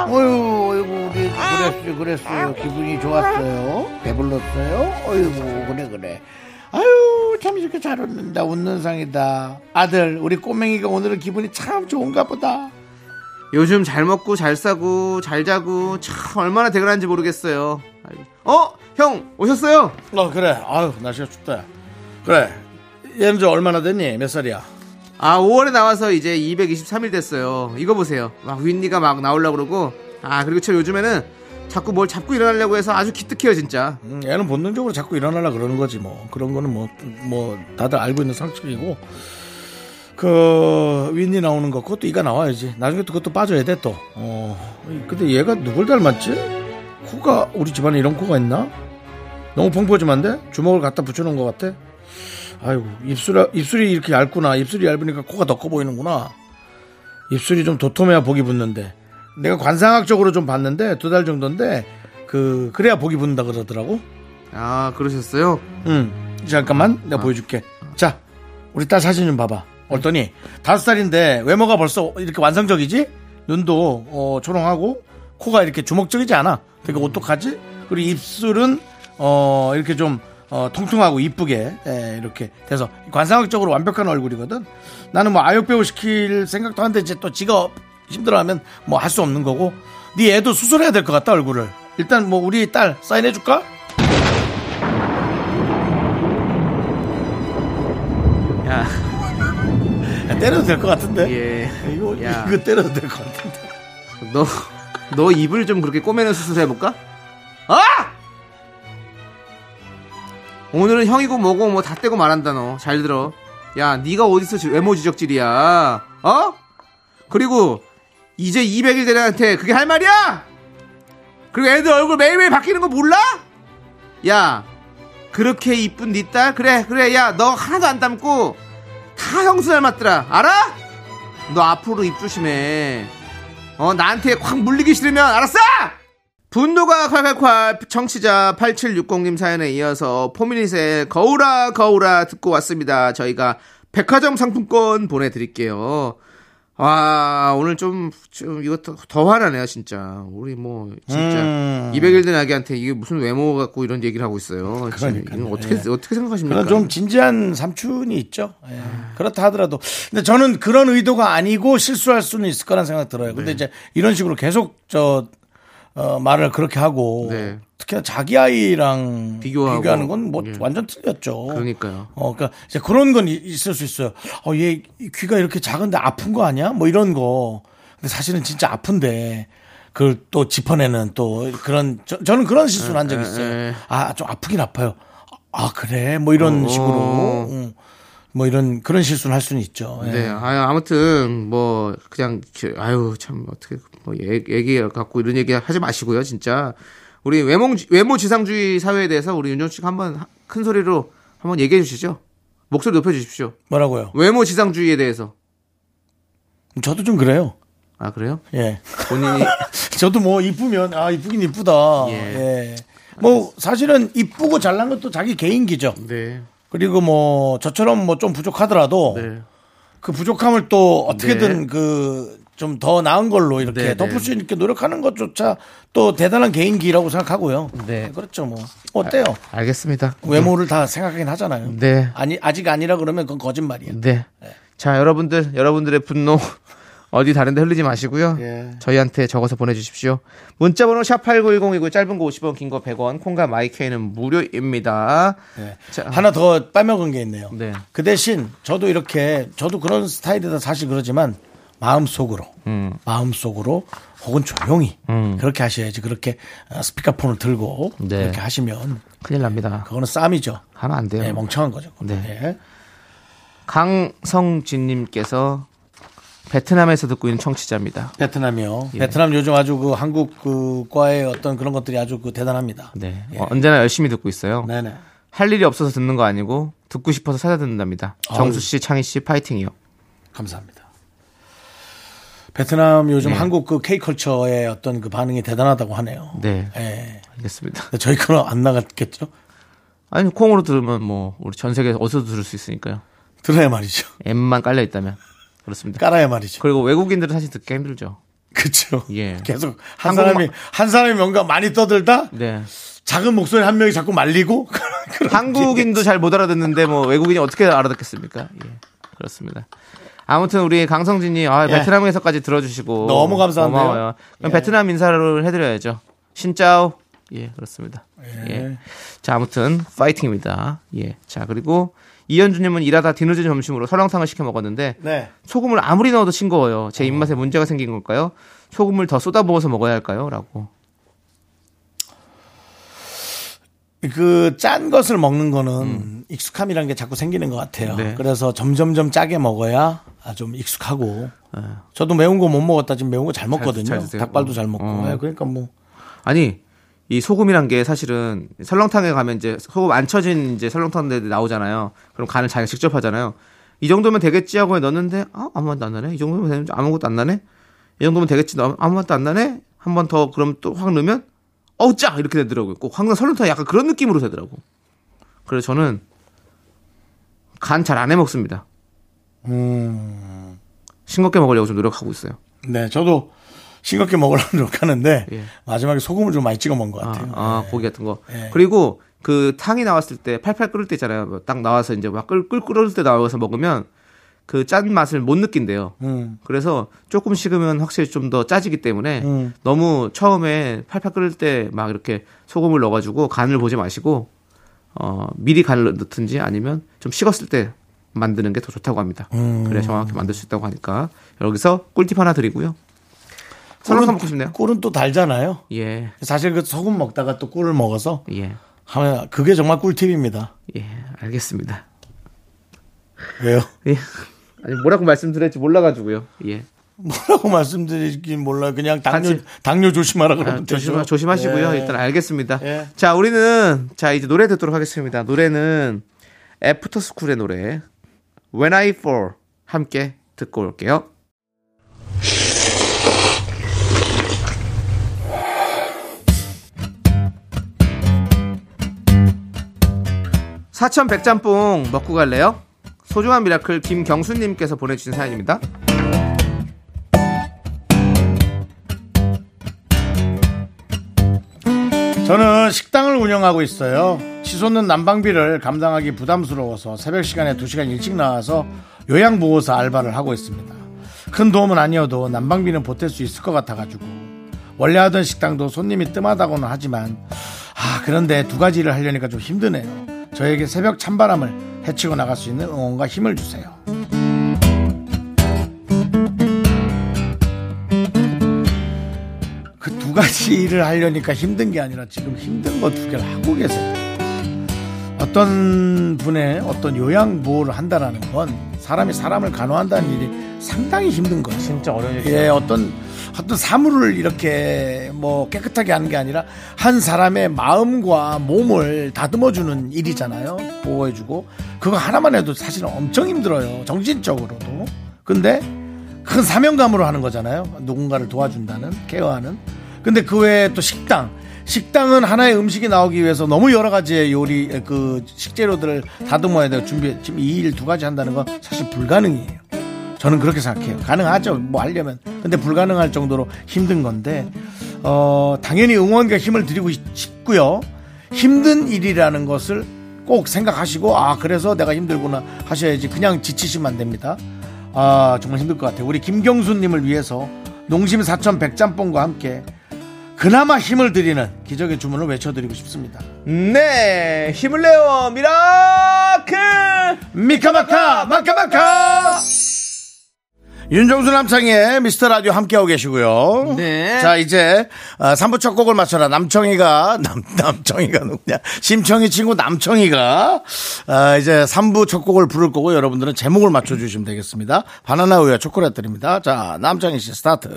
S1: 어유, 어이구, 우리 그랬어요, 그랬어요. 기분이 좋았어요. 배불렀어요. 어이구, 그래, 그래. 아유, 참 이렇게 잘 웃는다. 웃는 상이다. 아들, 우리 꼬맹이가 오늘은 기분이 참 좋은가 보다.
S2: 요즘 잘 먹고 잘 싸고 잘 자고 참 얼마나 대단한지 모르겠어요. 아이고. 어? 형 오셨어요?
S1: 어, 그래. 아유, 날씨가 춥다. 그래. 얘는 저 얼마나 됐니? 몇 살이야?
S2: 아 5월에 나와서 이제 223일 됐어요. 이거 보세요. 막 윈니가 막 나오려고 그러고 아 그리고 저 요즘에는 자꾸 뭘 잡고 일어나려고 해서 아주 기특해요 진짜.
S1: 음, 얘는 본능적으로 자꾸 일어나려 그러는 거지 뭐 그런 거는 뭐뭐 다들 알고 있는 상식이고 그 윈니 나오는 거 그것도 이가 나와야지 나중에 또 그것도 빠져야 돼 또 어 근데 얘가 누굴 닮았지 코가 우리 집안에 이런 코가 있나 너무 펑퍼짐한데 주먹을 갖다 붙여놓은 것 같아 아이고 입술 입술이 이렇게 얇구나 입술이 얇으니까 코가 더 커 보이는구나 입술이 좀 도톰해야 복이 붙는데 내가 관상학적으로 좀 봤는데 두 달 정도인데 그 그래야 복이 붙는다 그러더라고
S2: 아 그러셨어요?
S1: 응. 잠깐만, 내가 보여줄게. 자, 우리 딸 사진 좀 봐봐. 어떠니? 다섯 살인데 외모가 벌써 이렇게 완성적이지? 눈도 어, 초롱하고 코가 이렇게 주먹적이지 않아. 그러니까 어떡하지? 그리고 입술은 어, 이렇게 좀 어, 통통하고 이쁘게 예, 이렇게 돼서 관상학적으로 완벽한 얼굴이거든. 나는 뭐 아역 배우 시킬 생각도 하는데 이제 또 지가 힘들어하면 뭐 할 수 없는 거고. 네 애도 수술해야 될 것 같다 얼굴을. 일단 뭐 우리 딸 사인해 줄까?
S2: 야
S1: 야, 때려도 될 것 같은데.
S2: 예.
S1: 이거
S2: 야.
S1: 이거 때려도 될 것 같은데.
S2: 너, 너 입을 좀 그렇게 꼬매는 수술 해볼까? 아! 오늘은 형이고 뭐고 뭐 다 떼고 말한다 너. 잘 들어. 야, 네가 어디서 지- 외모 지적질이야? 어? 그리고 이제 200일 된 애한테 그게 할 말이야? 그리고 애들 얼굴 매일매일 바뀌는 거 몰라? 야, 그렇게 이쁜 네 딸? 그래, 그래. 야, 너 하나도 안 닮고 다 형수 닮았더라. 알아? 너 앞으로 입 조심해. 어, 나한테 확 물리기 싫으면 알았어? 분노가 콸콸콸 청취자 8760님 사연에 이어서 포미닛의 거울아 거울아 듣고 왔습니다. 저희가 백화점 상품권 보내드릴게요. 와 오늘 좀, 좀 이거 더, 더 화나네요 진짜. 우리 뭐 진짜
S1: 음.
S2: 200일 된 아기한테 이게 무슨 외모 갖고 이런 얘기를 하고 있어요. 이거 어떻게
S1: 예.
S2: 어떻게 생각하십니까?
S1: 좀 진지한 삼촌이 있죠. 예. 그렇다 하더라도. 근데 저는 그런 의도가 아니고 실수할 수는 있을 거란 생각 들어요. 근데 이제 이런 식으로 계속 저, 어, 말을 그렇게 하고.
S2: 네.
S1: 특히나 자기 아이랑
S2: 비교하고.
S1: 비교하는 건뭐
S2: 예.
S1: 완전 틀렸죠.
S2: 그러니까요.
S1: 어, 그러니까 이제 그런 건 이- 있을 수 있어요. 어, 얘 귀가 이렇게 작은데 아픈 거 아니야? 뭐 이런 거. 근데 사실은 진짜 아픈데 그걸 또 짚어내는 또 그런 저, 저는 그런 실수를 한 적이 있어요.
S2: 에.
S1: 아, 좀 아프긴 아파요. 아, 그래? 뭐 이런
S2: 어.
S1: 식으로. 응. 뭐 이런 그런 실수를 할 수는 있죠. 예.
S2: 네, 아유, 아무튼 뭐 그냥 아유 참 어떻게 뭐 얘- 얘기 갖고 이런 얘기 하지 마시고요, 진짜 우리 외모 외모 지상주의 사회에 대해서 우리 윤정 씨가 한번 하- 큰 소리로 한번 얘기해 주시죠. 목소리 높여 주십시오.
S1: 뭐라고요?
S2: 외모 지상주의에 대해서.
S1: 저도 좀 그래요.
S2: 아 그래요?
S1: 예.
S2: 본인이
S1: 저도 뭐 이쁘면 아 이쁘긴 이쁘다.
S2: 예.
S1: 예. 뭐 사실은 이쁘고 잘난 것도 자기 개인기죠.
S2: 네,
S1: 그리고 뭐 저처럼 뭐 좀 부족하더라도
S2: 네,
S1: 그 부족함을 또 어떻게든 그 좀 더 나은 걸로 이렇게
S2: 네,
S1: 덮을
S2: 네.
S1: 수 있게 노력하는 것조차 또 대단한 개인기라고 생각하고요.
S2: 네.
S1: 그렇죠 뭐 어때요?
S2: 알겠습니다.
S1: 외모를 다 생각하긴 하잖아요.
S2: 네,
S1: 아니 아직 아니라 그러면 그건 거짓말이야.
S2: 네. 자, 여러분들, 여러분들의 분노 어디 다른데 흘리지 마시고요.
S1: 예.
S2: 저희한테 적어서 보내주십시오. 문자번호 샵8910이고 짧은 거 50원, 긴 거 100원, 콩과 마이케이는 무료입니다.
S1: 네.
S2: 자,
S1: 하나 더 빼먹은 게 있네요.
S2: 네.
S1: 그 대신 저도 이렇게 저도 그런 스타일이다 사실 그러지만 마음속으로
S2: 음.
S1: 마음속으로 혹은 조용히
S2: 음.
S1: 그렇게 하셔야지 그렇게 어, 스피커폰을 들고
S2: 네.
S1: 그렇게 하시면
S2: 큰일 납니다.
S1: 그거는 싸움이죠.
S2: 하면 안 돼요.
S1: 네, 멍청한 거죠.
S2: 네.
S1: 네.
S2: 강성진님께서 베트남에서 듣고 있는 청취자입니다.
S1: 베트남이요.
S2: 예.
S1: 베트남 요즘 아주 그 한국 그과의 어떤 그런 것들이 아주 그 대단합니다.
S2: 네.
S1: 예.
S2: 어, 언제나 열심히 듣고 있어요.
S1: 네네.
S2: 할 일이 없어서 듣는 거 아니고 듣고 싶어서 찾아 듣는답니다. 정수 씨, 창희 씨 파이팅이요.
S1: 감사합니다. 베트남 요즘
S2: 네.
S1: 한국 그 K컬처의 어떤 그 반응이 대단하다고 하네요.
S2: 네.
S1: 예.
S2: 알겠습니다.
S1: 저희 거는 안 나갔겠죠?
S2: 아니 콩으로 들으면 뭐 우리 전 세계 어디서도 들을 수 있으니까요.
S1: 들어야 말이죠.
S2: 앱만 깔려 있다면 그렇습니다.
S1: 깔아야 말이죠.
S2: 그리고 외국인들은 사실 듣기 힘들죠.
S1: 그렇죠.
S2: 예.
S1: 계속 한
S2: 한국말-
S1: 사람이 한 사람이 뭔가 많이 떠들다
S2: 네.
S1: 작은 목소리 한 명이 자꾸 말리고
S2: 한국인도 잘 못 알아듣는데 뭐 외국인이 어떻게 알아듣겠습니까? 예. 그렇습니다. 아무튼 우리 강성진이 아,
S1: 예.
S2: 베트남에서까지 들어주시고
S1: 너무 감사한데요.
S2: 고마워요. 그럼
S1: 예.
S2: 베트남 인사를 해드려야죠. 신짜오. 예, 그렇습니다. 예. 자, 아무튼 파이팅입니다. 예. 자, 그리고 이현주님은 일하다 뒤늦은 점심으로 설렁탕을 시켜 먹었는데
S1: 네.
S2: 소금을 아무리 넣어도 싱거워요. 제 입맛에 문제가 생긴 걸까요? 소금을 더 쏟아 부어서 먹어야 할까요? 라고.
S1: 그 짠 것을 먹는 거는 익숙함이라는 게 자꾸 생기는 것 같아요.
S2: 음. 네.
S1: 그래서 점점점 짜게 먹어야 아, 좀 익숙하고. 저도 매운 거 못 먹었다 지금 매운 거 잘 먹거든요.
S2: 잘 드세요?
S1: 닭발도 잘 먹고.
S2: 어.
S1: 네, 그러니까 뭐
S2: 아니 이 소금이란 게 사실은 설렁탕에 가면 이제 소금 안 쳐진 이제 설렁탕들 나오잖아요. 그럼 간을 자기가 직접 하잖아요. 이 정도면 되겠지 하고 넣었는데 아, 아무 맛도 안 나네. 이 정도면 되는지 아무것도 안 나네. 이 정도면 되겠지. 너- 아무 맛도 안 나네. 한 번 더 그럼 또 확 넣으면 어우 짜 이렇게 되더라고요. 꼭 항상 설렁탕 약간 그런 느낌으로 되더라고. 그래서 저는 간 잘 안 해 먹습니다.
S1: 음.
S2: 싱겁게 먹으려고 좀 노력하고 있어요.
S1: 네, 저도 싱겁게 먹으려고 노력하는데
S2: 예.
S1: 마지막에 소금을 좀 많이 찍어 먹은 것
S2: 아,
S1: 같아요.
S2: 아,
S1: 네.
S2: 고기 같은 거.
S1: 예.
S2: 그리고 그 탕이 나왔을 때 팔팔 끓을 때 있잖아요. 뭐딱 나와서 이제 막 끓, 끓, 끓을 때 나와서 먹으면 그 짠 맛을 못 느낀대요.
S1: 음.
S2: 그래서 조금 식으면 확실히 좀 더 짜지기 때문에
S1: 음.
S2: 너무 처음에 팔팔 끓을 때 막 이렇게 소금을 넣어가지고 간을 보지 마시고 어, 미리 간을 넣든지 아니면 좀 식었을 때 만드는 게 더 좋다고 합니다.
S1: 음.
S2: 그래야 정확히 만들 수 있다고 하니까 여기서 꿀팁 하나 드리고요. 설렁탕 먹고 싶네요.
S1: 꿀은 또 달잖아요.
S2: 예,
S1: 사실 그 소금 먹다가 또 꿀을 먹어서
S2: 예,
S1: 하면 그게 정말 꿀팁입니다.
S2: 예, 알겠습니다.
S1: 왜요?
S2: 예. 아니 뭐라고 말씀드릴지 몰라가지고요. 예.
S1: 뭐라고 말씀드리긴 몰라 그냥 당뇨
S2: 같이.
S1: 당뇨 조심하라고 아,
S2: 조심 조심하시고요.
S1: 예.
S2: 일단 알겠습니다.
S1: 예.
S2: 자 우리는 자 이제 노래 듣도록 하겠습니다. 노래는 애프터스쿨의 노래 When I Fall 함께 듣고 올게요. 사천 백짬뽕 먹고 갈래요? 소중한 미라클 김경수님께서 보내주신 사연입니다.
S1: 저는 식당을 운영하고 있어요. 치솟는 난방비를 감당하기 부담스러워서 새벽 시간에 2시간 일찍 나와서 요양보호사 알바를 하고 있습니다. 큰 도움은 아니어도 난방비는 보탤 수 있을 것 같아가지고 원래 하던 식당도 손님이 뜸하다고는 하지만 아 그런데 두 가지 일을 하려니까 좀 힘드네요. 저에게 새벽 찬바람을 해치고 나갈 수 있는 응원과 힘을 주세요. 그 두 가지 일을 하려니까 힘든 게 아니라 지금 힘든 거 두 개를 하고 계세요. 어떤 분의 어떤 요양 보호를 한다라는 건 사람이 사람을 간호한다는 일이 상당히 힘든 거예요.
S2: 진짜 어려운
S1: 예, 어떤 어떤 사물을 이렇게 뭐 깨끗하게 하는 게 아니라 한 사람의 마음과 몸을 다듬어 주는 일이잖아요. 보호해 주고 그거 하나만 해도 사실은 엄청 힘들어요. 정신적으로도. 근데 큰 사명감으로 하는 거잖아요. 누군가를 도와준다는 케어하는. 근데 그 외에 또 식당. 식당은 하나의 음식이 나오기 위해서 너무 여러 가지의 요리 그 식재료들을 다듬어야 돼요. 준비 지금 이 일 두 가지 한다는 건 사실 불가능이에요. 저는 그렇게 생각해요. 가능하죠. 뭐 하려면. 근데 불가능할 정도로 힘든 건데, 어, 당연히 응원과 힘을 드리고 싶고요. 힘든 일이라는 것을 꼭 생각하시고, 아, 그래서 내가 힘들구나 하셔야지. 그냥 지치시면 안 됩니다. 아, 정말 힘들 것 같아요. 우리 김경수님을 위해서 농심 사천 백짬뽕과 함께 그나마 힘을 드리는 기적의 주문을 외쳐드리고 싶습니다.
S2: 네, 힘을 내요, 미라클!
S1: 미카마카 마카마카 윤정수 남창희의 미스터 라디오 함께하고 계시고요.
S2: 네.
S1: 자, 이제, 어, 3부 첫 곡을 맞춰라. 남청이가, 남, 남청이가 누구냐. 심청이 친구 남청이가, 어, 이제 3부 첫 곡을 부를 거고 여러분들은 제목을 맞춰주시면 되겠습니다. 바나나 우유와 초콜릿 드립니다. 자, 남청이 씨 스타트.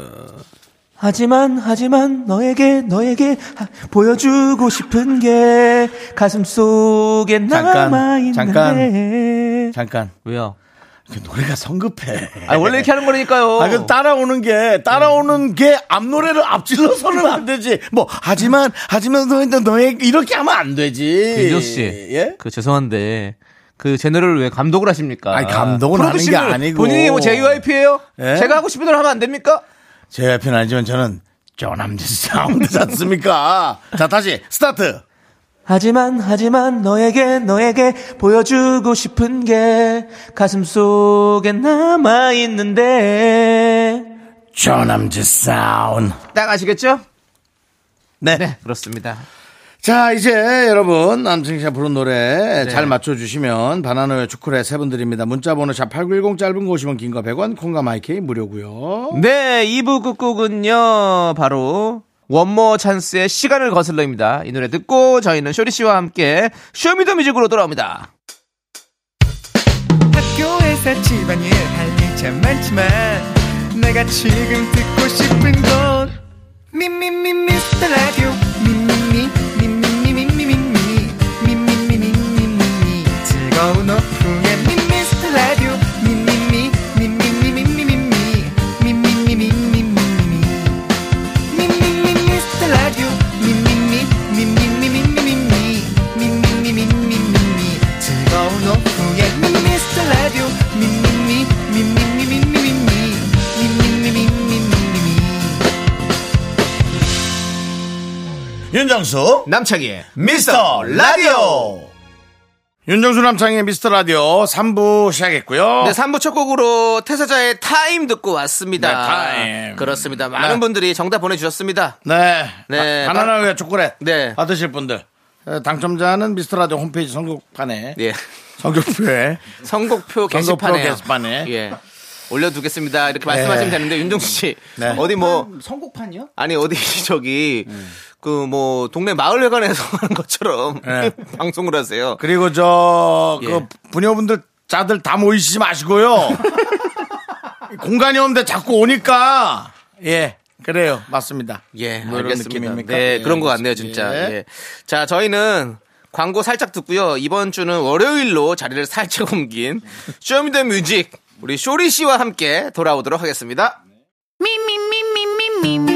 S2: 하지만 하지만 너에게 너에게 하- 보여주고 싶은 게 가슴 속에
S1: 잠깐,
S2: 남아있네
S1: 잠깐. 잠깐.
S2: 왜요?
S1: 그 노래가 성급해.
S2: 아 원래 이렇게 하는 거니까요
S1: 아, 그 따라오는 게, 따라오는 게 앞 노래를 앞질러서는 안 되지. 뭐, 하지만, 하지만 너의, 너의, 이렇게 하면 안 되지.
S2: 윤정수 씨,
S1: 예?
S2: 그 죄송한데 그제 노래를 왜 감독을 하십니까?
S1: 아니, 감독은 하는 게 아니고.
S2: 본인이 뭐 JYP예요?
S1: 예?
S2: 제가 하고 싶은 대로 하면 안 됩니까?
S1: 제 앞에는 아니지만 저는 쪼남지 사운드지 않습니까? 자, 다시, 스타트.
S2: 하지만 하지만 너에게 너에게 보여주고 싶은 게 가슴 속에 남아 있는데
S1: 쪼남지 사운드.
S2: 딱 아시겠죠?
S1: 네.
S2: 네 그렇습니다.
S1: 자, 이제 여러분, 남승희 씨가 부른 노래
S2: 네.
S1: 잘 맞춰주시면 바나나 우유 초콜릿 세분 드립니다. 문자번호 샵8910 짧은 거 50원, 긴거 100원, 콩과 마이케이 무료고요
S2: 네 2부 끝곡은요 바로 원모어찬스의 시간을 거슬러입니다. 이 노래 듣고 저희는 쇼리 씨와 함께 쇼미더뮤직으로 돌아옵니다.
S5: 학교에서 집안일 할일참 많지만 내가 지금 듣고 싶은 건 미미미 미스터 라디오 미미미 미미미 미미미 미미미 미미미 즐거운 오후
S1: 윤정수,
S2: 남창희의
S1: 미스터 라디오. 윤정수 남창희의 미스터 라디오 3부 시작했고요.
S2: 네, 3부 첫 곡으로 태사자의 타임 듣고 왔습니다.
S1: 네, 타임.
S2: 그렇습니다. 많은
S1: 네.
S2: 분들이 정답 보내주셨습니다.
S1: 네.
S2: 네.
S1: 바나나 우유 초콜릿.
S2: 네.
S1: 받으실 분들. 에, 당첨자는 미스터 라디오 홈페이지 선곡판에.
S2: 예.
S1: 선곡표에.
S2: 선곡표 게시판에.
S1: 게시판에.
S2: 예. 올려두겠습니다. 이렇게 말씀하시면 되는데, 윤정수 씨.
S1: 네.
S2: 어디 뭐,
S6: 선곡판이요?
S2: 아니, 어디 저기, 그 뭐, 동네 마을회관에서 하는 것처럼
S1: 네.
S2: 방송을 하세요.
S1: 그리고 저,
S2: 예.
S1: 그, 부녀분들 자들 다 모이시지 마시고요. 공간이 없는데 자꾸 오니까. 예. 그래요. 맞습니다.
S2: 예,
S1: 뭐 이런
S2: 알겠습니다.
S1: 느낌입니까?
S2: 네,
S1: 예,
S2: 그런 것 같네요. 진짜.
S1: 예.
S2: 예. 자, 저희는 광고 살짝 듣고요. 이번 주는 월요일로 자리를 살짝 옮긴 Show Me The Music 우리 쇼리 씨와 함께 돌아오도록 하겠습니다.
S3: Me,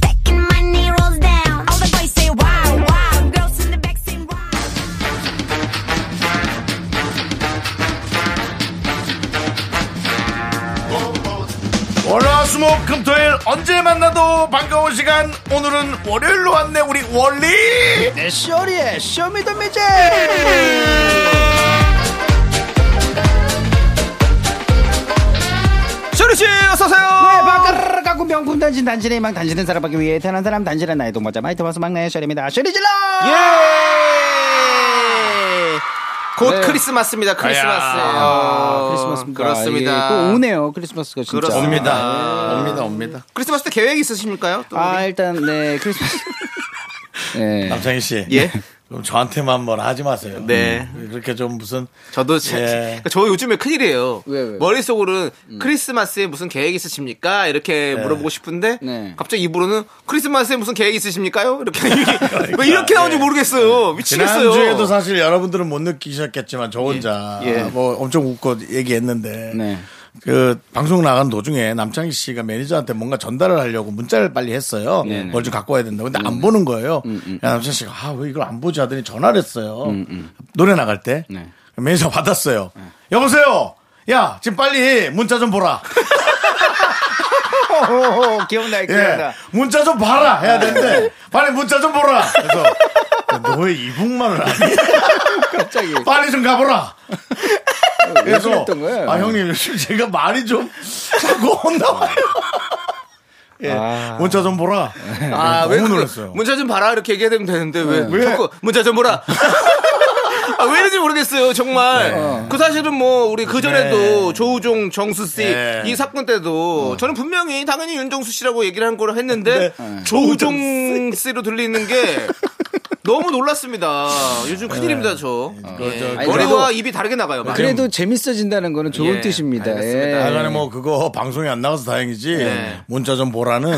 S1: 수목 금토일 언제 만나도 반가운 시간. 오늘은 월요일로 왔네 우리 월리.
S6: 네, 쇼리의 Show Me The Music
S2: 쇼리씨 어서오세요.
S6: 네, 바까르르 갖고 명품 단신 단신의 희망 단신은 사랑받기 위해 태어난 사람 단신은 나의 동반자. 마이티 마우스 막내 쇼리입니다. 쇼리 질러!
S2: 예! 곧
S6: 네.
S2: 크리스마스입니다 크리스마스예요
S6: 아, 크리스마스입니다
S2: 그렇습니다
S6: 예, 또 오네요 크리스마스가 진짜
S2: 그렇습니다.
S1: 옵니다 옵니다 옵니다
S2: 크리스마스 때 계획 있으십니까요?
S6: 또아
S2: 우리?
S6: 일단 네 크리스마스 네.
S1: 남창희 씨
S2: 예.
S1: 그럼 저한테만 뭐라 하지 마세요
S2: 네.
S1: 음, 그렇게 좀 무슨
S2: 저도 제-
S1: 예.
S2: 그러니까 저 요즘에 큰일이에요.
S6: 왜, 왜?
S2: 머릿속으로는 크리스마스에 무슨 계획 있으십니까? 이렇게 물어보고 싶은데
S6: 네.
S2: 갑자기 입으로는 크리스마스에 무슨 계획 있으십니까요? 이렇게 왜 이렇게 나오는지 모르겠어요. 미치겠어요.
S1: 지난주에도 사실 여러분들은 못 느끼셨겠지만 저 혼자
S2: 예.
S1: 뭐 엄청 웃고 얘기했는데
S6: 네.
S1: 그 방송 나간 도중에 남창희 씨가 매니저한테 뭔가 전달을 하려고 문자를 빨리 했어요.
S6: 네네. 음,
S1: 뭘좀 갖고 와야 된다고. 근데 안 보는 거예요. 야, 남창희 씨가 아, 왜 이걸 안 보지 하더니 전화를 했어요. 노래 나갈 때.
S6: 네.
S1: 매니저 받았어요. 여보세요. 야, 지금 빨리 문자 좀 보라.
S6: 오, 기억나
S1: 예.
S6: 기억나
S1: 문자 좀 봐라 해야 되는데 빨리 문자 좀 보라. 그래서 너왜 이북만을 하니?
S6: 갑자기
S1: 빨리 좀 가보라. 그래서? 아 형님 요즘 제가 말이 좀 자꾸 혼나와요. 예, 문자 좀 보라.
S2: 아,
S1: 너무
S2: 왜 그거
S1: 놀랐어요.
S2: 문자 좀 봐라 이렇게 얘기해야 되면 되는데 왜,
S1: 왜?
S2: 자꾸 문자 좀 보라. 아, 왜 이런지 모르겠어요, 정말. 그 사실은 뭐, 우리 그전에도
S1: 네.
S2: 조우종, 정수 씨,
S1: 네.
S2: 이 사건 때도 저는 분명히 당연히 윤정수 씨라고 얘기를 한 거를 했는데,
S1: 네.
S2: 조우종 씨로 들리는 게 너무 놀랐습니다. 요즘 큰일입니다, 저. 예.
S6: 아니,
S2: 머리와
S6: 그래도-
S2: 입이 다르게 나가요. 막.
S6: 그래도 재밌어진다는 거는 좋은
S2: 예,
S6: 뜻입니다
S2: 알겠습니다.
S6: 예.
S1: 하여간에 뭐 그거 방송에 안 나가서 다행이지
S2: 네.
S1: 문자 좀 보라는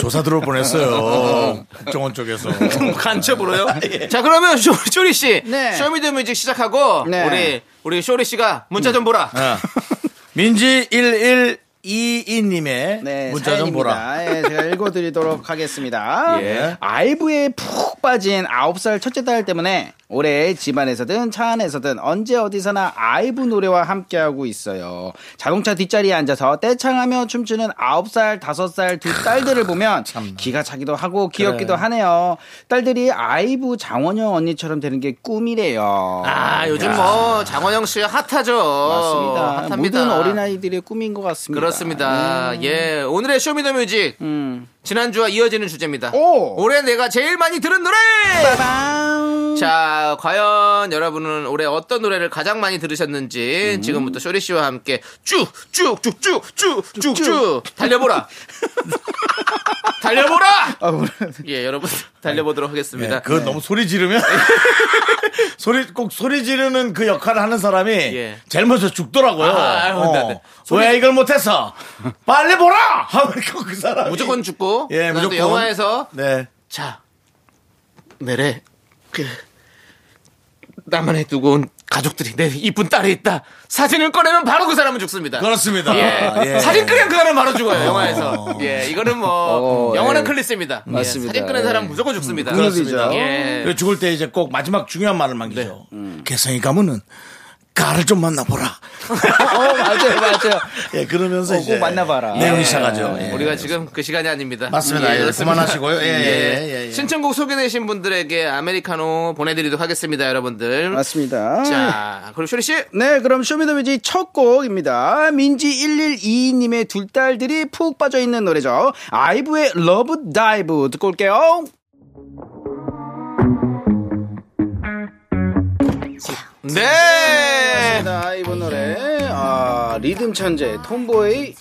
S1: 조사 들어올 뻔했어요 국정원 쪽에서
S2: 간첩으로요? 자, 그러면 쇼, 쇼리 씨.
S6: 네.
S2: Show Me The Music 시작하고,
S6: 네.
S2: 우리, 우리 쇼리 씨가 문자 좀 보라.
S1: 아. 민지 1122님의
S6: 네,
S1: 문자 좀 보라.
S6: 예, 제가 읽어드리도록 하겠습니다.
S1: 예.
S6: 아이브에 푹 빠진 9살 첫째 딸 때문에 올해 집안에서든 차 안에서든 언제 어디서나 아이브 노래와 함께하고 있어요. 자동차 뒷자리에 앉아서 떼창하며 춤추는 9살, 5살 두 딸들을 보면 기가 차기도 하고 귀엽기도 하네요. 딸들이 아이브 장원영 언니처럼 되는 게 꿈이래요.
S2: 아, 요즘 뭐, 장원영 씨가 핫하죠.
S6: 맞습니다.
S2: 핫합니다.
S6: 모든 어린아이들의 꿈인 것 같습니다.
S2: 그렇습니다. 예. 오늘의 Show Me The Music.
S6: 음.
S2: 지난주와 이어지는 주제입니다.
S6: 오!
S2: 올해 내가 제일 많이 들은 노래!
S6: 빠밤.
S2: 자, 과연 여러분은 올해 어떤 노래를 가장 많이 들으셨는지
S6: 음.
S2: 지금부터 쇼리 씨와 함께 쭉, 쭉, 쭉, 쭉, 쭉, 쭉, 쭉, 달려보라! 달려보라!
S6: 아, 뭐라-
S2: 예, 여러분, 달려보도록 하겠습니다.
S1: 예, 그거 너무 소리 지르면 소리 꼭 소리 지르는 그 역할을 하는 사람이
S2: 예.
S1: 제일 먼저 죽더라고요.
S2: 아, 아유,
S1: 어.
S2: 네, 네.
S1: 왜 이걸 못했어? 빨리 보라. 하면 그- 그 사람이
S2: 무조건 죽고,
S1: 예, 무조건.
S2: 영화에서
S1: 네.
S2: 자, 내래, 그, 나만의 두고 온 가족들이 내 이쁜 딸이 있다. 사진을 꺼내면 바로 그 사람은 죽습니다.
S1: 그렇습니다.
S2: 예.
S1: 예.
S2: 사진 끄면 그 사람 바로 죽어요, 영화에서. 예, 이거는 뭐,
S6: 어,
S2: 영원한
S6: 예.
S2: 클리스입니다. 예,
S6: 맞습니다.
S2: 사진 끄는 사람
S6: 예.
S2: 무조건 죽습니다.
S6: 그렇습니다.
S2: 예.
S1: 죽을 때 이제 꼭 마지막 중요한 말을 남기죠.
S2: 네.
S1: 개성이 가면은 가를 좀 만나보라.
S6: 어, 맞아요, 맞아요.
S1: 예, 그러면서
S6: 어, 꼭
S1: 이제
S6: 만나봐라.
S1: 내용이
S6: 예.
S1: 시작하죠. 예.
S2: 우리가 지금 그 시간이 아닙니다.
S1: 맞습니다. 예,
S2: 그렇습니다.
S1: 그만하시고요. 예, 예, 예, 예.
S2: 신청곡 소개되신 분들에게 아메리카노 보내드리도록 하겠습니다, 여러분들.
S6: 맞습니다.
S2: 자, 그리고 쇼리 씨.
S6: 네, 그럼 Show Me The Music 첫 곡입니다. 민지 1122님의 둘 딸들이 푹 빠져 있는 노래죠. 아이브의 Love Dive 듣고 올게요.
S2: 네.
S6: 자, 이번 노래 아, 리듬 천재 톰보이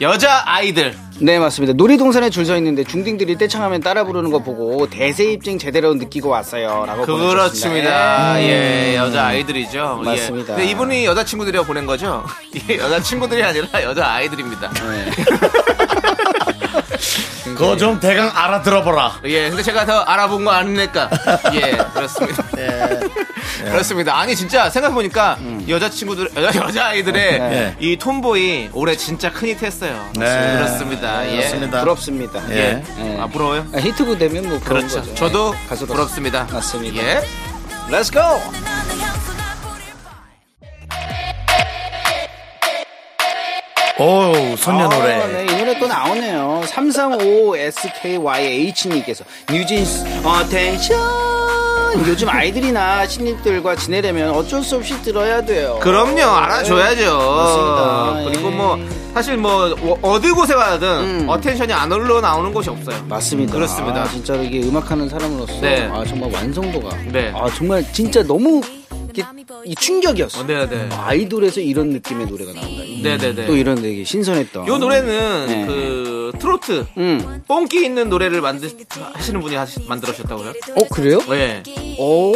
S2: 여자 아이들.
S6: 네 맞습니다 놀이동산에 줄 서 있는데 중딩들이 떼창하면 따라 부르는 거 보고 대세 입증 제대로 느끼고 왔어요 라고
S2: 그렇습니다.
S6: 보내주셨습니다.
S2: 예, 여자 아이들이죠. 예.
S6: 맞습니다.
S2: 근데 이분이 여자 친구들이라고 보낸 거죠? 이게 여자 친구들이 아니라 여자 아이들입니다.
S6: 네.
S1: 그거 좀 대강 알아들어보라.
S2: 예, 근데 제가 더 알아본 거 아닙니까? 예, 그렇습니다. 그렇습니다. 아니, 진짜 생각해보니까 여자친구들, 여자, 여자아이들의
S1: 네.
S2: 이 톰보이 올해 진짜 큰 히트 했어요.
S1: 네.
S2: 그렇습니다. 예.
S1: 그렇습니다.
S6: 부럽습니다
S1: 예.
S6: 예.
S2: 아, 부러워요?
S6: 아, 히트곡 되면 뭐 그런
S2: 그렇죠.
S6: 거죠
S2: 저도
S6: 예, 가수로서.
S2: 부럽습니다.
S6: 맞습니다
S2: 예.
S6: Let's go
S1: 오, 선녀
S6: 아,
S1: 노래.
S6: 네, 이 노래 또 나오네요. 335SKYH님께서 뉴진스 Attention 요즘 아이들이나 신입들과 지내려면 어쩔 수 없이 들어야 돼요.
S2: 그럼요, 알아줘야죠.
S6: 맞습니다.
S2: 그리고
S6: 예.
S2: 뭐, 사실 뭐, 어- 어디 곳에 가든
S6: 음.
S2: Attention이 안 흘러 나오는 곳이 없어요.
S6: 맞습니다.
S2: 그렇습니다.
S6: 아, 진짜로 이게 음악하는 사람으로서
S2: 네.
S6: 아, 정말 완성도가
S2: 네.
S6: 아, 정말 진짜 너무 이게 이 충격이었어.
S2: 어, 네, 네.
S6: 아이돌에서 이런 느낌의 노래가 나온다.
S2: 네네네.
S6: 또 이런 되게 신선했던.
S2: 요 노래는
S6: 네.
S2: 그 트로트
S6: 음.
S2: 뽕기 있는 노래를 만드 하시는 분이 하시, 만들으셨다고요?
S6: 어 그래요?
S2: 네.
S6: 오,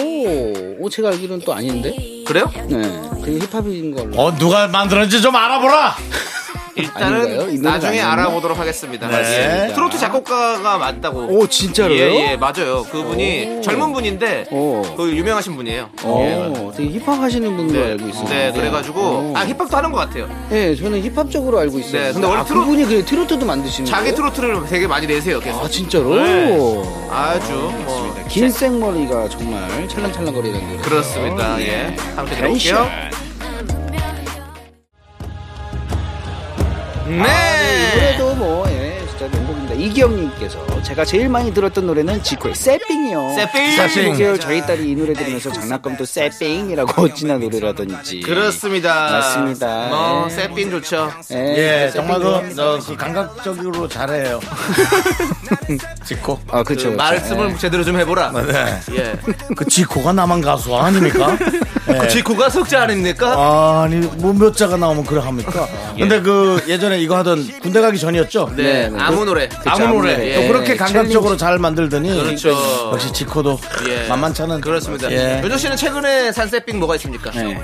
S6: 오, 제가 알기로는 또 아닌데.
S2: 그래요?
S6: 네, 그 힙합인 걸로.
S1: 어, 누가 만들었는지 좀 알아보라.
S2: 일단은 나중에? 알아보도록 하겠습니다.
S1: 네.
S2: 예. 트로트 작곡가가 맞다고.
S6: 오, 진짜로요?
S2: 예, 예, 맞아요. 그분이
S6: 오.
S2: 젊은 분인데
S6: 오.
S2: 그 유명하신 분이에요.
S6: 어, 되게 힙합 하시는 분으로
S2: 네,
S6: 알고 있어요.
S2: 네, 그래가지고
S6: 오.
S2: 아 힙합도 하는 것 같아요.
S6: 네, 저는 힙합 적으로 알고 있어요.
S2: 네, 근데 원래
S6: 아,
S2: 트로-
S6: 그분이 그 트로트도 만드시는
S2: 자기
S6: 거예요?
S2: 트로트를 되게 많이 내세요. 계속.
S6: 아, 진짜로?
S2: 네. 아주 뭐
S6: 긴 생머리가 정말 찰랑찰랑거리는 노래.
S2: 그렇습니다. 예. 함께 들어볼게요.
S6: 텐션. 아, 네, 이
S2: 네.
S6: 노래도 뭐, 예, 진짜 명곡입니다. 이기영님께서 제가 제일 많이 들었던 노래는 지코의 세핑이요.
S2: 세핑.
S6: 사실 목요일 저희 딸이 이 노래 들으면서 장난감도 세핑이라고 어찌나 노래라든지.
S2: 그렇습니다.
S6: 맞습니다.
S2: 뭐
S6: 예.
S2: 세핀 좋죠.
S1: 예,
S6: 세핑
S1: 정말. 그, 어, 그 감각적으로 잘해요. 지코.
S6: 아,
S2: 그
S6: 그쵸.
S2: 말씀을
S6: 예.
S2: 제대로 좀 해보라.
S1: 네.
S2: 예.
S1: 그 지코가 남한 가수 아닙니까? 예.
S2: 그 지코가 석자 아닙니까?
S1: 아니, 뭐몇 자가 나오면 그래 합니까? 근데 그 예전에 이거 하던 군대 가기 전이었죠?
S2: 네,
S6: 네,
S2: 아무 노래.
S1: 아무 노래.
S2: 예.
S1: 또 그렇게 감각적으로 잘 만들더니.
S2: 그렇죠.
S1: 역시 지코도
S2: 예.
S1: 만만찮은.
S2: 그렇습니다.
S1: 예.
S2: 윤정 씨는 최근에 산 세핑 뭐가 있습니까?
S6: 네.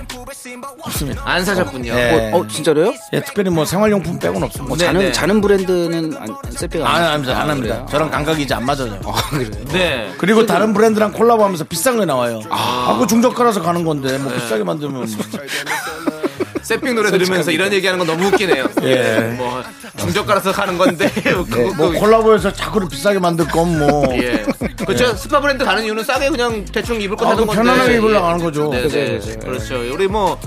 S1: 없습니다.
S2: 안 사셨군요.
S1: 예.
S6: 어, 진짜로요?
S1: 예, 특별히 뭐 생활용품 빼고는 없습니다.
S2: 네,
S6: 저는,
S2: 네.
S6: 저는 브랜드는 안, 새삥
S1: 안,
S6: 안,
S1: 합니다. 안 합니다. 저랑 감각이 이제 안 맞아요.
S2: 네.
S1: 그리고 다른 브랜드랑 콜라보하면서 비싼 거 나와요. 아, 그 중저가라서 가는 건데 뭐 비싸게 만들면
S2: 새삥 노래 들으면서 이런 얘기하는 건 너무 웃기네요.
S1: 예.
S2: 뭐 중저가라서 가는 건데 그거
S1: 뭐
S2: 그-
S1: 콜라보해서 자꾸 비싸게 만들 건 뭐.
S2: 예. 그렇죠. 스파 브랜드 가는 이유는 싸게 그냥 대충 입을 거
S1: 아,
S2: 사는
S1: 그
S2: 건데.
S1: 편안하게 입으려고
S2: 예.
S1: 하는 거죠.
S2: 네, 네.
S1: 그죠.
S2: 그렇죠. 우리 뭐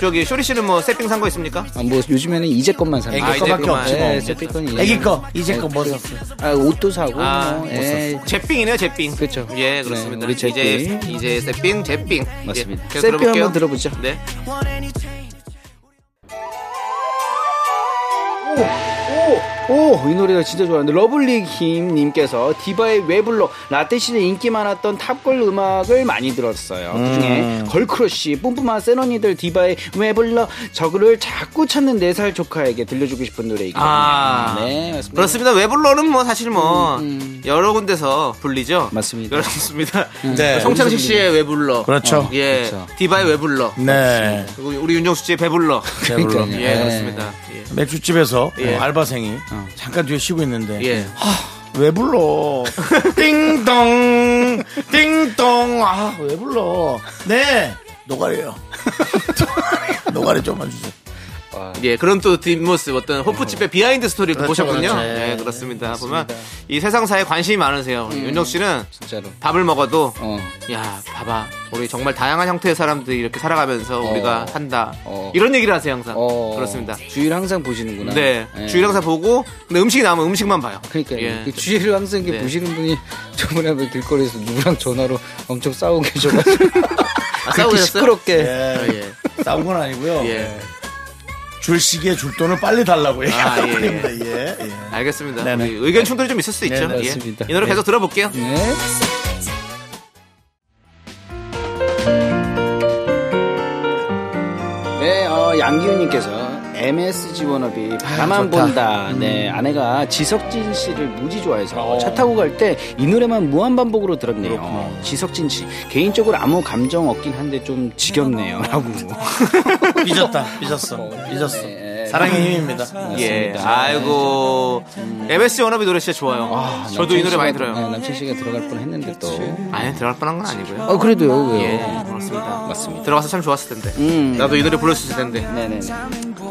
S2: 저기 쇼리 씨는 뭐 세핑 산거 있습니까?
S6: 아, 뭐 요즘에는 이제 것만 사는
S1: 애기
S2: 아, 이제
S1: 거밖에. 없지.
S6: 네,
S1: 뭐.
S6: 세핑 건
S1: 애기 거, 이제 거뭐 샀어요?
S6: 아, 옷도 사고
S2: 아,
S6: 뭐, 예.
S2: 제삥이네요, 제삥.
S6: 그쵸.
S2: 예, 그렇습니다.
S6: 네, 우리 제삥.
S2: 이제 이제 세삥, 제삥.
S6: 맞습니다.
S2: 예, 계속
S6: 세핑
S2: 들어볼게요.
S6: 한번 들어보죠.
S2: 네.
S6: 오, 이 노래가 진짜 좋아하는데 러블리 김님께서 디바의 웨블러 라떼 시대 인기 많았던 탑걸 음악을 많이 들었어요. 그중에 걸크러쉬, 뿜뿜한 센 언니들 디바의 웨블러 저거를 자꾸 찾는 네 살 조카에게 들려주고 싶은 노래이거든요.
S2: 아,
S6: 네, 맞습니다.
S2: 그렇습니다. 웨블러는 뭐 사실 뭐
S6: 음,
S2: 여러 군데서 불리죠.
S6: 맞습니다.
S2: 그렇습니다.
S1: 네.
S2: 송창식 씨의 웨블러.
S1: 그렇죠.
S2: 예.
S6: 그렇죠.
S2: 디바의 웨블러.
S1: 네.
S2: 그리고 우리 윤정수 씨의 배불러.
S1: 배불러.
S6: 그러니까요.
S2: 예,
S6: 네.
S2: 그렇습니다. 예.
S1: 맥주집에서
S2: 예.
S1: 어, 알바생이 잠깐 뒤에 쉬고 있는데
S2: 예.
S1: 왜 불러? 띵동 띵동 아 왜 불러? 네 노가리요. 노가리 좀만 주세요.
S2: 예, 그런 또 뒷모습, 어떤 호프집의 behind story를
S1: 그렇죠,
S2: 보셨군요.
S1: 그렇죠.
S2: 예,
S1: 예,
S2: 그렇습니다. 보면 이 세상사에 관심이 많으세요. 윤정 씨는
S6: 진짜로.
S2: 밥을 먹어도
S6: 어.
S2: 야, 봐봐. 우리 정말 다양한 형태의 사람들이 이렇게 살아가면서 우리가 산다.
S6: 어.
S2: 이런 얘기를 하세요, 항상.
S6: 어,
S2: 그렇습니다.
S6: 주위를 항상 보시는구나.
S2: 네.
S6: 예.
S2: 주일 항상 보고, 근데 음식이 나오면 음식만 봐요.
S6: 그러니까
S2: 예.
S6: 그 주위를 항상 이렇게
S2: 네.
S6: 보시는 분이 저번에 길거리에서 누구랑 전화로 엄청 싸우고 계셔 가지고
S2: 아, 싸우고?
S6: 시끄럽게
S1: 예.
S2: 예.
S1: 싸운 건 아니고요.
S2: 예.
S1: 줄 시기에 줄 돈을 빨리 달라고 얘기하는
S2: 아, 예.
S1: 예. 예, 예.
S2: 알겠습니다.
S1: 네.
S2: 네네. 의견 충돌이 좀 있을 수 네, 있죠.
S1: 네,
S2: 예. 이 노래 네. 계속 들어볼게요.
S6: 네. 네, 어, 양기훈님께서 MSG 워너비 바라만
S1: 좋다.
S6: 본다. 네 아내가 지석진 씨를 무지 좋아해서 차 타고 갈 때 이 노래만 무한 반복으로 들었네요. 지석진 씨 개인적으로 아무 감정 없긴 한데 좀 지겹네요.라고.
S1: 삐졌다. 삐졌어. 삐졌어. 사랑의 힘입니다.
S2: 예. 아이고. MSG 워너비 노래 진짜 좋아요. 저도 이 노래 많이 들어요.
S6: 네, 남친 씨가 들어갈 뻔 했는데 또.
S2: 아니, 들어갈 뻔한 건 아니고요.
S6: 어 그래도요. 왜요?
S2: 예, 그렇습니다.
S6: 맞습니다.
S2: 들어가서 참 좋았을 텐데.
S6: 음.
S2: 나도 이 노래 불렀을 텐데.
S6: 네네네.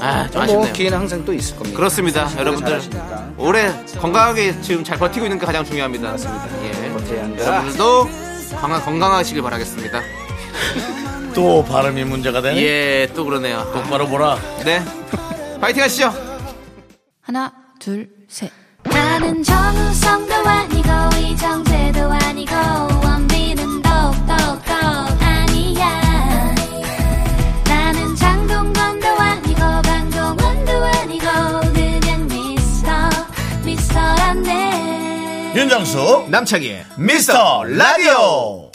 S2: 아,
S6: 좀뭐
S2: 아쉽네요.
S6: 기회는 항상 또 있을 겁니다.
S2: 그렇습니다. 여러분들.
S6: 잘하시니까.
S2: 올해 건강하게 지금 잘 버티고 있는 게 가장 중요합니다. 예.
S6: 버텨야 한다.
S2: 여러분들도 건강, 건강하시길 바라겠습니다.
S1: 또 발음이 문제가 되네.
S2: 예, 또 그러네요.
S1: 똑바로 보라.
S2: 네. 파이팅 하시죠.
S3: 하나, 둘, 셋. 나는 정우성도 아니고 이정재도 아니고
S1: 윤정수
S2: 남창희의
S1: 미스터 라디오.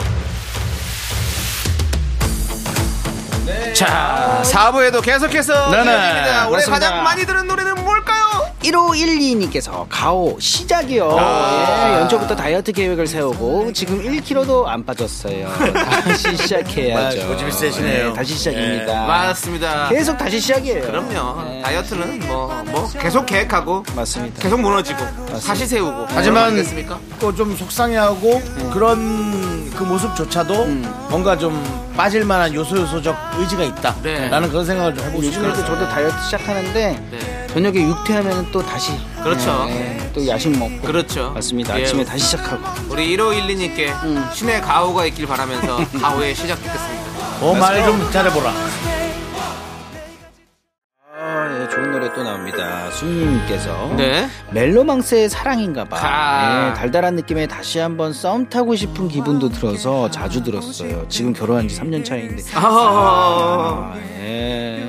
S2: 자, 4부에도 계속해서
S1: 네네,
S2: 이어집니다. 올해
S6: 그렇습니다.
S2: 가장 많이 들은 노래는 뭘까요?
S6: 1512님께서 가오 시작이요. 예, 연초부터 다이어트 계획을 세우고 지금 1kg도 안 빠졌어요. 다시 시작해야죠.
S1: 아, 고집이 세시네요.
S6: 네, 다시 시작입니다.
S2: 예, 맞습니다.
S6: 계속 다시 시작이에요.
S2: 그럼요.
S6: 네.
S2: 다이어트는 뭐, 뭐, 계속 계획하고,
S6: 맞습니다.
S2: 계속 무너지고, 다시 세우고.
S1: 하지만
S2: 겠습니까
S1: 또좀 속상해하고 그런 그 모습조차도 뭔가 좀 빠질 만한 요소 요소적 의지가 있다.
S2: 네.
S1: 라는 그런 생각을 좀 해보고
S6: 요즘에 또
S1: 싶어요.
S6: 저도 다이어트 시작하는데
S2: 네.
S6: 저녁에 육퇴하면 또 다시
S2: 그렇죠.
S6: 네, 네, 또 야식 먹고
S2: 그렇죠.
S6: 맞습니다.
S2: 예.
S6: 아침에 다시 시작하고
S2: 우리 1512님께
S6: 음.
S2: 신의 가호가 있길 바라면서 가호에 시작했겠습니다.
S1: 어, 말 좀 잘해보라.
S6: 아, 예, 좋은 노래 또 나옵니다. 수님께서
S2: 네.
S6: 멜로망스의 사랑인가봐.
S2: 아.
S6: 예, 달달한 느낌에 다시 한번 썸 타고 싶은 기분도 들어서 자주 들었어요. 지금 결혼한 지 3년 차인데.
S2: 아,
S6: 아, 예.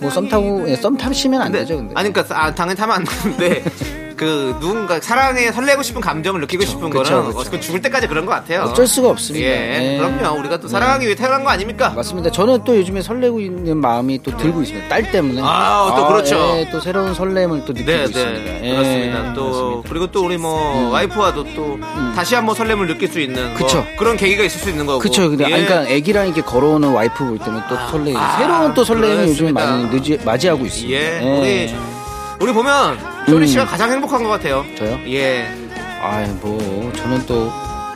S6: 뭐 썸 타고 예, 썸 타시면 안
S2: 근데,
S6: 되죠, 근데.
S2: 아니, 그니까, 아, 당연히 타면 안 되는데, 그, 누군가, 사랑에 설레고 싶은 감정을 느끼고 싶은
S6: 그쵸,
S2: 거는,
S6: 그쵸.
S2: 죽을 때까지 그런 것 같아요.
S6: 어쩔 수가 없습니다.
S2: 예,
S6: 예.
S2: 그럼요. 우리가 또 사랑하기 위해 태어난 거 아닙니까?
S6: 맞습니다. 저는 또 요즘에 설레고 있는 마음이 또 들고 있습니다. 딸 때문에.
S2: 아, 또 그렇죠.
S6: 예, 또 새로운 설렘을 또 느끼고
S2: 네,
S6: 있습니다.
S2: 네.
S6: 예,
S2: 그렇습니다. 또,
S6: 그렇습니다. 음.
S2: 그리고 또 우리 뭐, 와이프와도 또, 다시 한번 설렘을 느낄 수 있는, 뭐
S6: 그쵸.
S2: 그런 계기가 있을 수 있는 거고.
S6: 그쵸. 근데,
S2: 예.
S6: 아니, 그러니까 애기랑 이렇게 걸어오는 와이프 볼 때면 또 설레.
S2: 아,
S6: 새로운 또 설렘을 요즘에
S2: 그렇습니다.
S6: 많이 늦이, 맞이하고 있습니다.
S2: 예, 우리, 우리 보면, 쇼리 씨가 가장 행복한 것 같아요.
S6: 음. 저요?
S2: 예.
S6: 아, 뭐 저는 또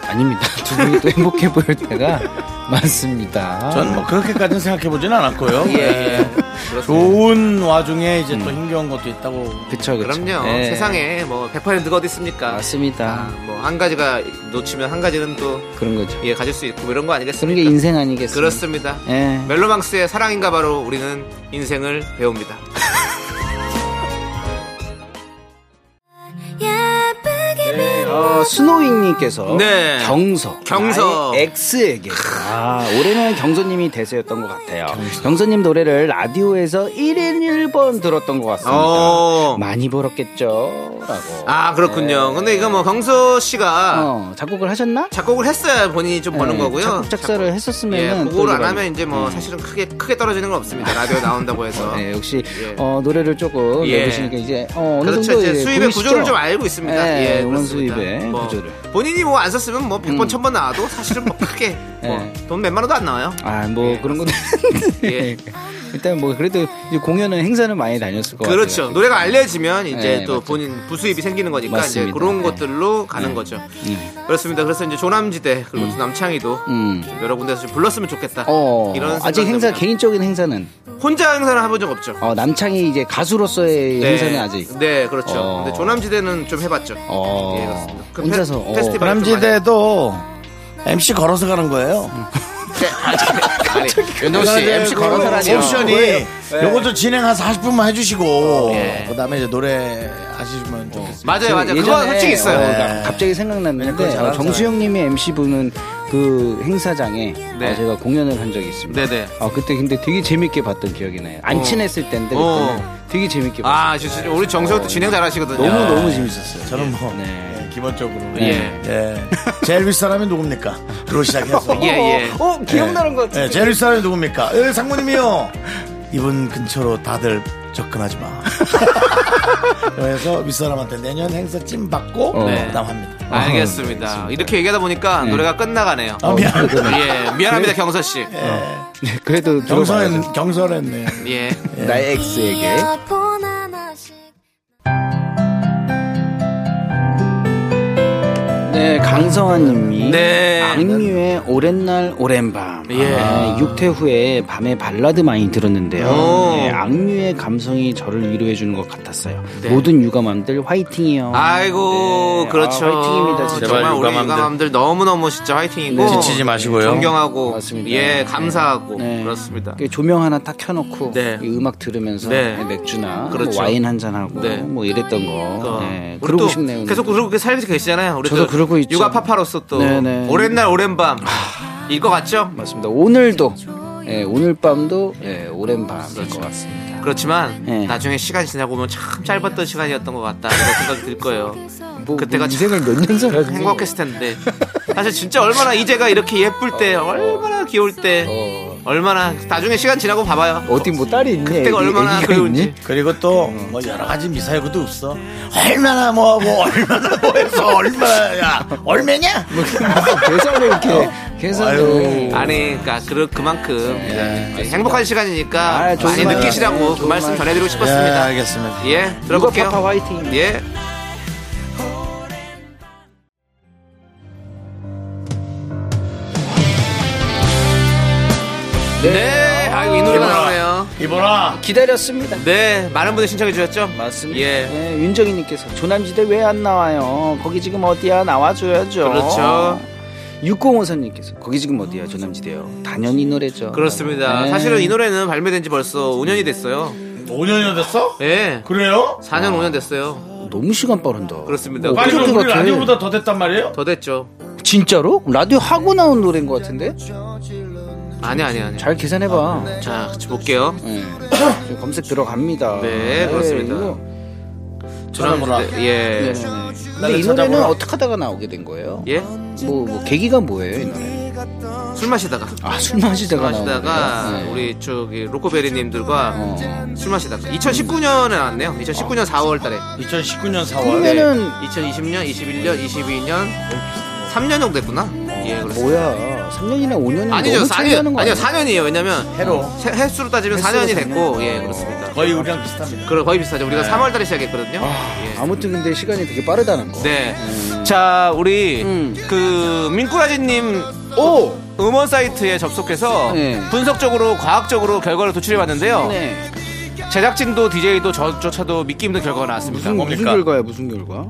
S6: 아닙니다. 두 분이 또 행복해 보일 때가 많습니다.
S1: 저는 뭐 그렇게까지는 생각해 보진 않았고요.
S2: 예,
S1: 예.
S2: 그렇습니다.
S1: 좋은 와중에 이제 또 힘겨운 것도 있다고.
S6: 그쵸, 그쵸.
S2: 그럼요.
S6: 예.
S2: 세상에 뭐 100%가 어디 있습니까?
S6: 맞습니다.
S2: 뭐 한 가지가 놓치면 한 가지는 또
S6: 그런 거죠.
S2: 예, 가질 수 있고 뭐 이런 거
S6: 그런
S2: 아니겠습니까?
S6: 게 인생 아니겠습니까?
S2: 그렇습니다.
S6: 예.
S2: 멜로망스의 사랑인가 바로 우리는 인생을 배웁니다.
S6: 어, 스노윙님께서
S2: 네.
S6: 경서
S2: 경서.
S6: X에게 아 올해는 경서님이 대세였던 것 같아요. 경서 님 노래를 라디오에서 1인 1번 들었던 것 같습니다.
S2: 어.
S6: 많이 벌었겠죠?라고.
S2: 아, 그렇군요. 근데 이거 뭐 경서 씨가
S6: 어, 작곡을 하셨나?
S2: 작곡을 했어야 본인이 좀 버는
S6: 네,
S2: 거고요.
S6: 작곡 작사를
S2: 작곡.
S6: 했었으면은
S2: 예,
S6: 또
S2: 그거를 안 하면 이제 뭐 사실은 크게 크게 떨어지는 건 없습니다. 라디오 나온다고 해서.
S6: 네, 역시
S2: 예.
S6: 어, 노래를 조금
S2: 예.
S6: 내보시니까 이제 어, 어느
S2: 그렇죠.
S6: 정도
S2: 이제 수입의? 구조를 좀 알고 있습니다.
S6: 예,
S2: 예, 그렇습니다.
S6: 수입의
S2: 뭐
S6: 구조를.
S2: 본인이 뭐 안 썼으면 뭐 100번,
S6: 음.
S2: 1000번 나와도 사실은 뭐 크게 뭐
S6: 예.
S2: 돈 몇만 원도 안 나와요.
S6: 아, 뭐 그런 것도
S2: 예.
S6: 일단 뭐 그래도 이제 공연은 행사는 많이 다녔을 것
S2: 그렇죠.
S6: 같아요.
S2: 노래가 알려지면 이제
S6: 네,
S2: 또
S6: 맞죠.
S2: 본인 부수입이 생기는 거니까
S6: 맞습니다.
S2: 이제 그런
S6: 네.
S2: 것들로 가는
S6: 네.
S2: 거죠.
S6: 음.
S2: 그렇습니다. 그래서 이제 조남지대 그리고 또 남창희도
S6: 음.
S2: 좀 여러 군데서 좀 불렀으면 좋겠다.
S6: 어,
S2: 이런
S6: 아직 행사
S2: 생각을
S6: 개인적인 행사는
S2: 혼자 행사를 해본 적 없죠.
S6: 어, 남창이 이제 가수로서의 행사는 아직
S2: 네, 그렇죠.
S6: 어.
S2: 근데 조남지대는 좀 해봤죠.
S6: 어,
S2: 예, 그렇습니다. 그
S6: 혼자서
S2: 페,
S6: 어,
S2: 페스티벌 좀
S1: 남지대도 MC 걸어서 가는 거예요.
S2: 아니, 윤정 씨 MC 걸어서라니요.
S1: 옵션이 요것도 진행 한 40분만 해주시고
S2: 예.
S1: 그다음에 이제 노래 하시면 좋겠어요.
S2: 맞아요, 맞아요. 그거
S6: 예전에,
S2: 솔직히 있어요.
S6: 어,
S1: 네.
S6: 나- 갑자기 생각났는데 어, 정수영님이 MC 분은 그 행사장에
S2: 네.
S6: 어, 제가 공연을 한 적이 있습니다.
S2: 네네.
S6: 아 그때 근데 되게 재밌게 봤던 기억이 나요. 안
S2: 어.
S6: 친했을 때인데
S2: 어.
S6: 그때는 되게 재밌게 봤어요.
S2: 아, 진짜 우리 정세호도 진행 잘하시거든요.
S6: 너무 너무 재밌었어요.
S1: 저는 뭐
S6: 네.
S1: 예, 기본적으로
S2: 예.
S1: 예. 제일 윗 사람이 누굽니까? 그로 시작해서
S2: 예, 예.
S6: 어 기억나는 것 같은데.
S1: 예, 제일 윗 사람이 누굽니까? 예, 상무님이요. 이분 근처로 다들 접근하지 마. 그래서 윗사람한테 내년 행사 찜 받고
S2: 네.
S1: 그다음 합니다.
S2: 알겠습니다. 이렇게 얘기하다 보니까 노래가 끝나가네요.
S1: 아, 미안.
S2: 예, 미안합니다, 경서 씨.
S6: 그래도
S1: 경선했, 경선했네.
S2: 예.
S6: 나의 엑스에게 네, 강성환님이
S2: 네.
S6: 악뮤의 오랜 날 오랜 밤.
S2: 예.
S6: 네, 육퇴 후에 밤에 발라드 많이 들었는데요.
S2: 오.
S6: 네, 악뮤의 감성이 저를 위로해 주는 것 같았어요.
S2: 네.
S6: 모든 육아맘들 화이팅이요.
S2: 아이고,
S6: 네,
S2: 그렇죠.
S6: 아, 화이팅입니다, 진짜.
S2: 정말 우리
S1: 유감함들.
S2: 유감함들 너무 너무 진짜 화이팅이고.
S6: 네.
S1: 지치지 마시고요.
S2: 존경하고.
S6: 맞습니다.
S2: 예, 감사하고.
S6: 네.
S2: 그렇습니다.
S6: 이렇게 조명 하나 딱 켜놓고
S2: 네.
S6: 이 음악 들으면서
S2: 네.
S6: 맥주나
S2: 그렇죠.
S6: 뭐 와인 한 잔 하고
S2: 네.
S6: 뭐 이랬던 거.
S2: 우리
S6: 그러고
S2: 또
S6: 싶네요.
S2: 계속. 그러고 살고 계시잖아요. 우리
S6: 저도
S2: 또
S6: 그러고 있죠.
S2: 육아 파파로서 또
S6: 네네.
S2: 오랜 날 오랜 밤. 일 것 같죠?
S6: 맞습니다. 오늘도 예, 오늘 밤도 예, 오랜 밤일 것 같습니다.
S2: 그렇지만
S6: 네.
S2: 나중에 시간 이 지나고 보면 참 짧았던 시간이었던 것 같다 이런 생각이 들 거예요.
S6: 뭐,
S2: 그때가
S6: 뭐 인생을 몇년 살았지?
S2: 행복했을 텐데 사실 진짜 얼마나 이제가 이렇게 예쁠 때 얼마나 귀여울 때
S6: 어.
S2: 얼마나 나중에 시간 지나고 봐봐요.
S6: 어디 뭐 딸이 있니?
S2: 그때가
S6: 애기-
S2: 얼마나 그리운지.
S1: 그리고 또 뭐 여러 가지 미사일구도 없어. 얼마나 뭐하고 얼마나 뭐해서 얼마나 야 얼마냐?
S6: 뭐 계산을 이렇게 계산을
S1: 아유.
S2: 아니, 그러니까 그 그만큼 이제 행복한 시간이니까
S6: 아,
S2: 많이
S6: 말.
S2: 느끼시라고 그
S6: 좋은
S2: 말씀
S6: 말.
S2: 전해드리고
S1: 예,
S2: 싶었습니다.
S1: 알겠습니다.
S2: 예, 들어볼게요.
S6: 파파 화이팅.
S2: 예. 네, 아이고 이 노래가 나오네요.
S1: 이보라.
S6: 기다렸습니다.
S2: 네, 많은 분들 신청해 주셨죠?
S6: 맞습니다.
S2: 예.
S6: 네, 윤정희님께서 조남지대 왜 안 나와요? 거기 지금 어디야? 나와줘야죠.
S2: 그렇죠.
S6: 6054님께서 거기 지금 어디야? 조남지대요. 당연히 이 노래죠.
S2: 그렇습니다.
S6: 네.
S2: 사실은 이 노래는 발매된 지 벌써 5년이 됐어요.
S1: 5년이나 됐어?
S2: 예.
S1: 그래요?
S2: 4년 5년 됐어요.
S6: 너무 시간 빠른다.
S2: 그렇습니다.
S6: 어,
S1: 아니 그럼
S6: 것
S1: 우리. 라디오보다 더 됐단 말이에요?
S2: 더 됐죠.
S6: 진짜로? 라디오 하고 나온 노래인 것 같은데?
S2: 아니 아니 아니.
S6: 잘 계산해봐.
S2: 자, 같이 볼게요.
S6: 네. 지금 검색 들어갑니다.
S2: 네, 그렇습니다.
S6: 이거-
S1: 전화번호.
S2: 예.
S6: 네네네. 근데 이. 노래는 어떻게 하다가 나오게 된 거예요?
S2: 예?
S6: 뭐, 뭐 계기가 뭐예요, 이 노래?
S2: 술 마시다가.
S6: 아, 술 마시다가 나온
S2: 마시다가
S6: 거예요? 네.
S2: 우리 저기 로코베리님들과
S6: 어.
S2: 술 마시다가 2019년에 나왔네요. 2019년 4월달에
S1: 2019년 4월.
S6: 그러면은
S2: 2020년, 21년, 22년 3년 정도 됐구나. 예, 그렇습니다.
S6: 뭐야? 3년이나 5년이나
S2: 아니죠,
S6: 너무
S2: 4년,
S6: 차이나는 거
S2: 아니요,
S6: 아니야?
S2: 4년이에요. 왜냐면
S1: 해로.
S2: 세- 횟수로 따지면 4년이 됐고, 예, 그렇습니다.
S1: 거의 우리랑 비슷합니다.
S2: 그럼 거의 비슷하죠. 우리가
S1: 네.
S2: 3월 달에 시작했거든요. 예.
S6: 아무튼 근데 시간이 되게 빠르다는 거.
S2: 네. 자, 우리
S6: 음.
S2: 그 민꾸라지님
S6: 오!
S2: 음원 사이트에 접속해서
S6: 네.
S2: 분석적으로 과학적으로 결과를 도출해 봤는데요.
S6: 네.
S2: 제작진도 DJ도 저조차도 믿기 힘든 결과가 나왔습니다.
S6: 무슨, 무슨
S1: 뭡니까?
S6: 결과야, 무슨 결과?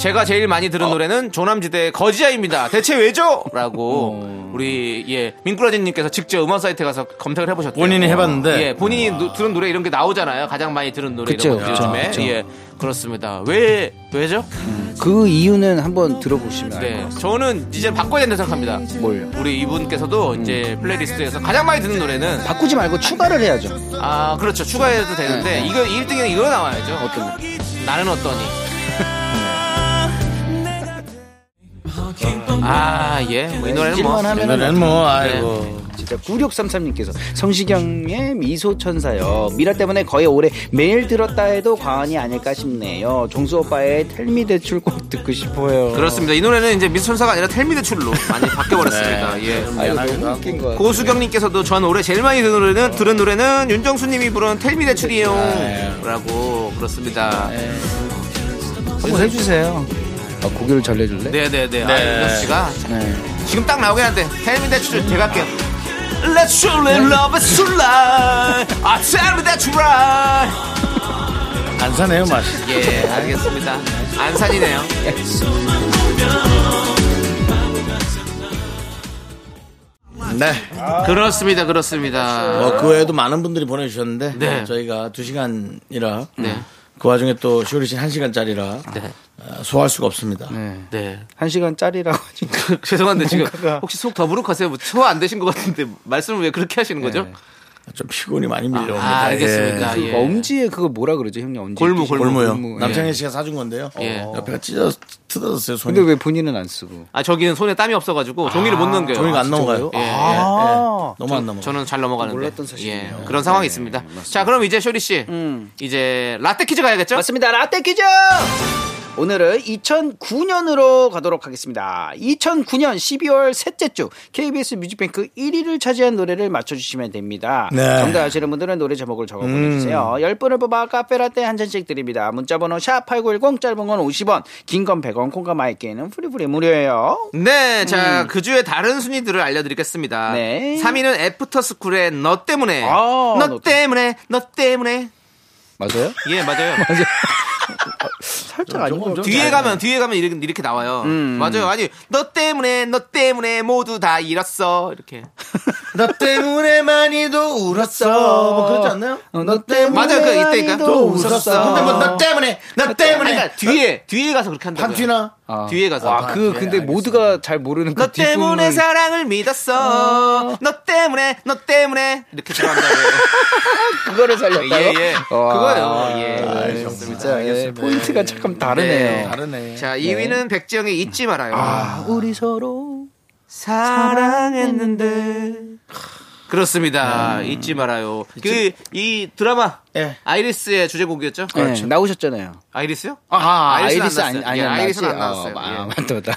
S2: 제가 제일 많이 들은 노래는 조남지대의 거지야입니다. 대체 왜죠? 라고
S6: 어.
S2: 우리 예 민꾸라지님께서 직접 음원 사이트에 가서 검색을 해보셨대요.
S1: 본인이 해봤는데.
S2: 예, 본인이 노- 들은 노래 이런 게 나오잖아요. 가장 많이 들은 노래
S6: 그쵸,
S2: 이런 거
S6: 그쵸,
S2: 요즘에
S6: 그쵸.
S2: 예 그렇습니다. 왜 왜죠?
S6: 그 이유는 한번 들어보시면 알것
S2: 네,
S6: 같습니다.
S2: 저는 이제 바꿔야 된다 고 생각합니다.
S6: 뭘요?
S2: 우리 이분께서도 이제 playlist에서 가장 많이 듣는 노래는
S6: 바꾸지 말고 추가를 해야죠.
S2: 아 그렇죠 추가해도 되는데
S6: 네.
S2: 이거 1등에는 이거 나와야죠.
S6: 어떤 거?
S2: 나는 어떠니? 아, 예. 뭐 이 노래는 뭐.
S6: 하면은
S1: 노래는 뭐 아이고.
S6: 진짜 9633님께서 성시경의 미소천사요. 미라 때문에 거의 올해 매일 들었다 해도 과언이 아닐까 싶네요. 종수 오빠의 Tell Me 댄스 꼭 듣고 싶어요.
S2: 그렇습니다. 이 노래는 이제 미소천사가 아니라 텔미 대출로 많이 바뀌어버렸습니다. 예.
S6: 아유, 너무 웃긴 거.
S2: 고수경님께서도 전 올해 제일 많이 들은 노래는, 들은 노래는 윤정수님이 부른 텔미 대출이에요. 라고, 그렇습니다.
S6: 한번 해주세요. 아, 고개를 잘 내줄래?
S2: 네네네. 아, 윤정 씨가
S6: 네.
S2: 지금 딱 나오긴 한데, 텔미 대출 제가 할게요. Let's truly love it, so light. I tell me that you're right.
S1: 안 사네요 맛이.
S2: 예, 알겠습니다. 안 산이네요.
S1: 네.
S2: 그렇습니다, 그렇습니다.
S1: 뭐 그 외에도 많은 분들이 보내주셨는데
S2: 네.
S1: 저희가 두 시간이라
S2: 네.
S1: 그 와중에 또 쇼리 씨한 시간짜리라
S2: 네.
S1: 소화할 수가 없습니다.
S6: 네.
S2: 네.
S6: 한 시간짜리라고 지금.
S2: 죄송한데 지금 혹시 속 더부룩하세요? 뭐 소화 안 되신 것 같은데 말씀을 왜 그렇게 하시는 거죠?
S6: 네.
S1: 좀 피곤이 많이 밀려옵니다.
S2: 아, 알겠습니다.
S1: 예.
S2: 예.
S6: 그 엄지에 그거 뭐라 그러죠, 형님? 엄지.
S2: 골무, 골무.
S1: 골무요.
S6: 골무, 예.
S1: 남창희 씨가 사준 건데요.
S2: 예.
S1: 옆에가 찢어 뜯어졌어요. 손이.
S6: 근데 왜 본인은 안 쓰고?
S2: 아, 저기는 손에 땀이 없어가지고 종이를 못 넘겨요.
S1: 종이가 안 넘어가요.
S2: 예, 예.
S6: 아,
S1: 너무 안 넘어.
S2: 저는 잘 넘어가는데.
S6: 몰랐던 사실이네요.
S2: 예, 그런 상황이 있습니다. 자, 그럼 이제 쇼리 씨, 이제 라떼 퀴즈 가야겠죠?
S6: 맞습니다. 라떼 퀴즈! 오늘은 2009년으로 가도록 하겠습니다. 2009년 12월 셋째 주 KBS 뮤직뱅크 1위를 차지한 노래를 맞춰주시면 됩니다.
S1: 네.
S6: 정답 아시는 분들은 노래 제목을 적어 보내주세요. 10분을 뽑아 카페라떼 한 잔씩 드립니다. 문자번호 샵8910 짧은 건 50원, 긴 건 100원, 콩과 마이크는 free free 무료예요.
S2: 네, 자, 그 주에 다른 순위들을 알려드리겠습니다.
S6: 음. 네.
S2: 3위는 애프터스쿨의 너 때문에.
S6: 아,
S2: 너
S6: 너
S2: 때문에, 너 때문에.
S6: 맞아요?
S2: 예, 맞아요.
S6: 살짝 아닌 것 같아요.
S2: 뒤에 가면, 뒤에 가면 이렇게, 이렇게 나와요.
S6: 음.
S2: 맞아요. 아니, 너 때문에, 너 때문에 모두 다 잃었어. 이렇게.
S1: 너 때문에만이도 울었어. 뭐 그렇지 않나요?
S6: 어, 너 때문에
S2: 맞아요, 그 이때니까.
S6: 또
S1: 웃었어. 근데 뭐 너 때문에, 너 때문에.
S2: 그러니까 뒤에, 뒤에 가서 그렇게 한다고요.
S1: 판튀나?
S2: 뒤에 가서.
S6: 아, 그, 근데 모두가 잘 모르는
S2: 그너 때문에
S6: 뒷부분을-
S2: 사랑을 믿었어. 너 때문에, 너 때문에. 이렇게 들어간다고요.
S6: 그거를 살렸다고?
S2: 예, 예.
S6: 와,
S2: 그거예요. 예.
S6: 아,
S2: 알겠습니다.
S6: 진짜 예, 포인트가 조금 다르네요.
S1: 다르네.
S2: 자, 2위는 백지영의 잊지 말아요.
S6: 아, 우리 서로
S2: 사랑했는데. 그렇습니다. 잊지 말아요. 그, 이 드라마,
S1: 예.
S2: 아이리스의 주제곡이었죠?
S6: 네, 나오셨잖아요.
S2: 아이리스요?
S6: 아,
S2: 아이리스는
S6: 아이리스
S2: 안
S6: 아니,
S2: 나왔어요.
S6: 아니,
S2: 예,
S6: 안
S2: 아이리스는? 안 나왔어요.
S6: 어, 아,
S2: 예.
S6: 맞다, 맞다.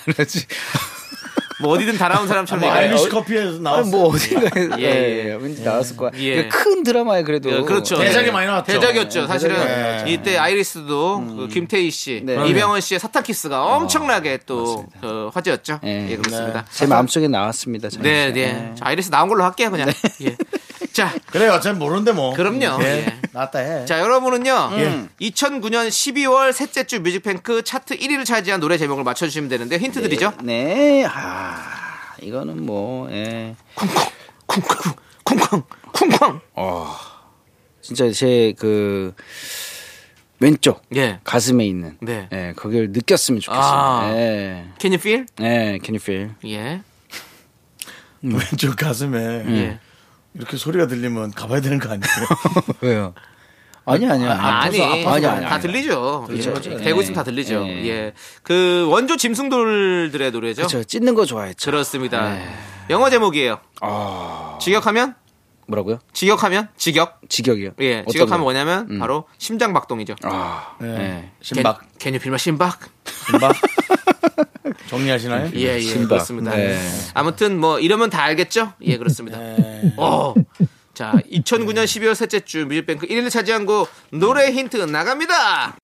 S2: 뭐 어디든 다 나온 사람처럼
S1: 뭐. 아이리시 커피에서 나왔어요.
S6: 뭐 어딘가에
S2: 예,
S6: 예,
S2: 예.
S6: 왠지 나왔을 거야.
S2: 예.
S6: 큰 드라마에 그래도
S2: 예, 그렇죠.
S1: 대작이
S2: 네.
S1: 많이 나왔죠.
S2: 대작이었죠. 사실은
S1: 대작이
S2: 이때 아이리스도 그 김태희 씨,
S6: 네.
S2: 이병헌 씨의 사탕 키스가 엄청나게 또 어, 화제였죠.
S6: 예.
S2: 예, 그렇습니다.
S6: 제 마음속에 나왔습니다.
S2: 네, 네. 자, 아이리스 나온 걸로 할게요, 그냥. 예. 자,
S1: 그래, 어차피 모르는데 뭐.
S2: 그럼요.
S1: 예.
S2: 예.
S1: 낫다 해.
S2: 자, 여러분은요.
S1: 예.
S2: 2009년 12월 셋째 주 뮤직뱅크 차트 1위를 차지한 노래 제목을 맞춰주시면 되는데 힌트 드리죠.
S6: 네. 아, 이거는 뭐, 예.
S2: 쿵쿵, 쿵쿵, 쿵쿵, 쿵쿵.
S6: 진짜 제 그, 왼쪽.
S2: 예.
S6: 가슴에 있는.
S2: 네.
S6: 예, 거기를 느꼈으면 좋겠습니다.
S2: 아.
S6: 예.
S2: Can you feel?
S6: 예, can you feel?
S2: 예.
S1: 왼쪽 가슴에
S2: 예.
S1: 이렇게 소리가 들리면 가봐야 되는 거 아니에요?
S6: 왜요? 아니, 아니, 아니.
S2: 아, 아니,
S6: 아니, 아니,
S2: 다
S6: 아니.
S2: 들리죠. 예.
S6: 그렇죠.
S2: 대고
S6: 예.
S2: 있으면 다 들리죠.
S6: 예.
S2: 예. 그 원조 짐승돌들의 노래죠.
S6: 저 찢는 거 좋아했죠.
S2: 그렇습니다.
S6: 네.
S2: 영어 제목이에요.
S6: 아,
S2: 직역하면
S6: 뭐라고요?
S2: 직역하면 직역.
S6: 직역이요?
S2: 예. 직역하면
S6: 거요?
S2: 뭐냐면 바로 심장 박동이죠.
S6: 아,
S1: 예.
S6: 예.
S1: 신박.
S2: 개뉴 필마 심박.
S1: 신박. 정리하시나요?
S2: 예, 예.
S6: 심박.
S2: 그렇습니다.
S6: 네.
S2: 아무튼 뭐 이러면 다 알겠죠? 예, 그렇습니다.
S1: 네.
S2: 어. 자, 2009년 12월 셋째 주 뮤직뱅크 1위를 차지한 곡 노래 힌트 나갑니다.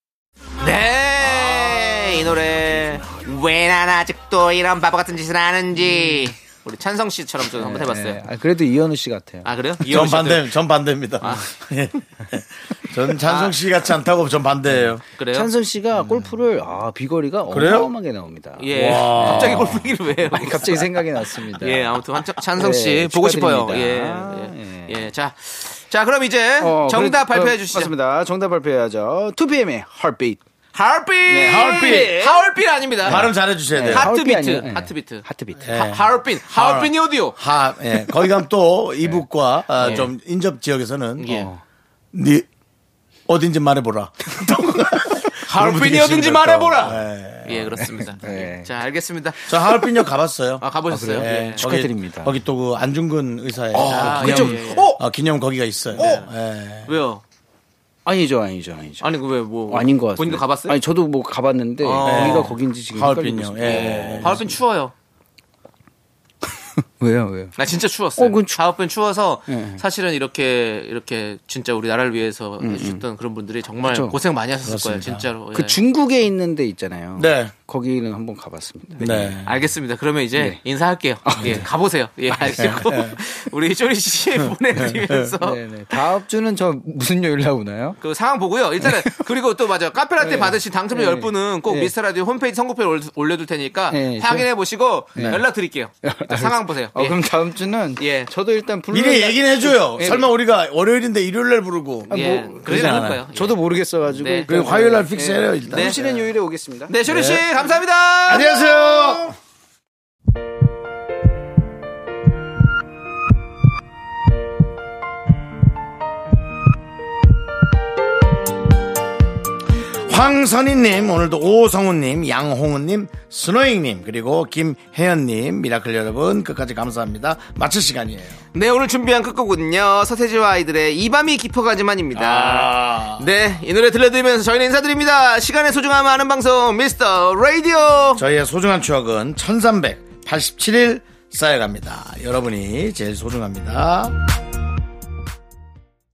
S2: 네, 이 노래 왜 난 아직도 이런 바보 같은 짓을 하는지 우리 찬성 씨처럼 좀 한번 해봤어요.
S6: 예. 아, 그래도 이현우 씨 같아요.
S2: 아 그래요?
S1: 전 반대, 전 반대입니다. 예. 전 찬성 씨 같지 않다고 전 반대예요.
S2: 그래요?
S6: 찬성 씨가 골프를 아 비거리가
S1: 그래요?
S6: 어마어마하게 나옵니다.
S2: 예.
S1: 와.
S2: 갑자기 골프 얘기를 왜 해요?
S6: 아니, 갑자기 생각이 났습니다.
S2: 예, 아무튼 환- 찬성 씨
S6: 네,
S2: 보고 싶어요. 예,
S6: 축하드립니다.
S2: 예, 예. 자, 자 그럼 이제
S6: 어,
S2: 정답
S6: 그래,
S2: 발표해
S6: 어,
S2: 주시죠.
S6: 맞습니다. 정답 발표해야죠. 2PM의 Heartbeat.
S2: 하얼빛,
S1: 하얼빛.
S2: 하얼빛 아닙니다.
S1: 발음 잘해 주셔야 돼요.
S2: 하트비트?
S6: 예.
S2: 하트비트.
S6: 하트비트.
S1: 예.
S2: 하- 하얼빛, 하얼빛 오디오.
S1: 하, 예. 거기 가면 또 이북과 아,
S2: 예.
S1: 좀 인접 지역에서는
S2: 예.
S1: 어, 네 어딘지 말해 보라.
S2: 하얼빛이 어딘지 말해보라.
S1: 예.
S2: 예, 그렇습니다.
S6: 네.
S2: 자, 알겠습니다.
S1: 저 하얼빈역 가봤어요.
S2: 아, 가보셨어요?
S1: 예.
S2: 예.
S6: 축하드립니다.
S1: 거기, 거기 또 그 안중근 의사의
S2: 아,
S1: 기념,
S2: 예, 예, 예.
S1: 어? 기념 거기가 있어요. 예.
S2: 왜요?
S6: 아니죠, 아니죠, 아니죠.
S2: 아니, 그왜 뭐.
S6: 아닌 것 같아요.
S2: 본인도 가봤어요?
S6: 아니 저도 뭐 가봤는데
S2: 아.
S6: 거기가 거긴지 지금
S1: 하얼빈역.
S6: 있어요.
S1: 예. 예.
S2: 하얼빈 추워요.
S6: 왜요, 왜요?
S2: 나 진짜 추웠어요.
S6: 어, 그건 추-
S2: 하얼빈 추워서
S6: 예.
S2: 사실은 이렇게 이렇게 진짜 우리 나라를 위해서 해주셨던 그런 분들이 정말
S6: 그렇죠.
S2: 고생 많이 하셨을 거예요, 진짜로.
S6: 그
S2: 예.
S6: 중국에 있는 데 있잖아요.
S1: 네.
S6: 거기는 한번 가봤습니다.
S1: 네.
S2: 알겠습니다. 그러면 이제
S6: 네.
S2: 인사할게요. 예, 가보세요. 예, 알겠고 우리 쇼리 씨 보내드리면서
S6: 네네. 다음 주는 저 무슨 요일 나오나요?
S2: 그 상황 보고요. 일단은 그리고 또 맞아 카페라떼
S6: 네.
S2: 받으신 당첨자
S6: 네.
S2: 10분은 꼭
S6: 네.
S2: 미스터 라디오 홈페이지 선곡표에 올- 올려둘 테니까
S6: 네,
S2: 확인해 보시고 연락 드릴게요. 일단 상황 보세요.
S6: 어,
S2: 예.
S6: 그럼 다음 주는
S2: 예.
S6: 저도 일단 부르는
S1: 미리
S6: 날-
S1: 얘기는 해줘요.
S6: 예.
S1: 설마 우리가 월요일인데 일요일 날 부르고.
S2: 예,
S6: 뭐,
S2: 그러지 않을. 거예요. 예.
S6: 저도 모르겠어가지고
S2: 네.
S1: 그 화요일 날 fix해요, 일단.
S2: 네.
S6: 부르시는 요일에 오겠습니다.
S2: 네, 쇼리 씨 감사합니다.
S1: 안녕하세요. 황선희님, 오늘도 오성우님, 양홍우님, 스노잉님, 그리고 김혜연님, 미라클 여러분, 끝까지 감사합니다. 마칠 시간이에요.
S2: 네, 오늘 준비한 끝곡은요. 서태지와 아이들의 이 밤이 깊어가지만입니다.
S1: 아.
S2: 네, 이 노래 들려드리면서 저희는 인사드립니다. 시간의 소중함 아는 방송, 미스터 라디오.
S1: 저희의 소중한 추억은 1387일 쌓여갑니다. 여러분이 제일 소중합니다.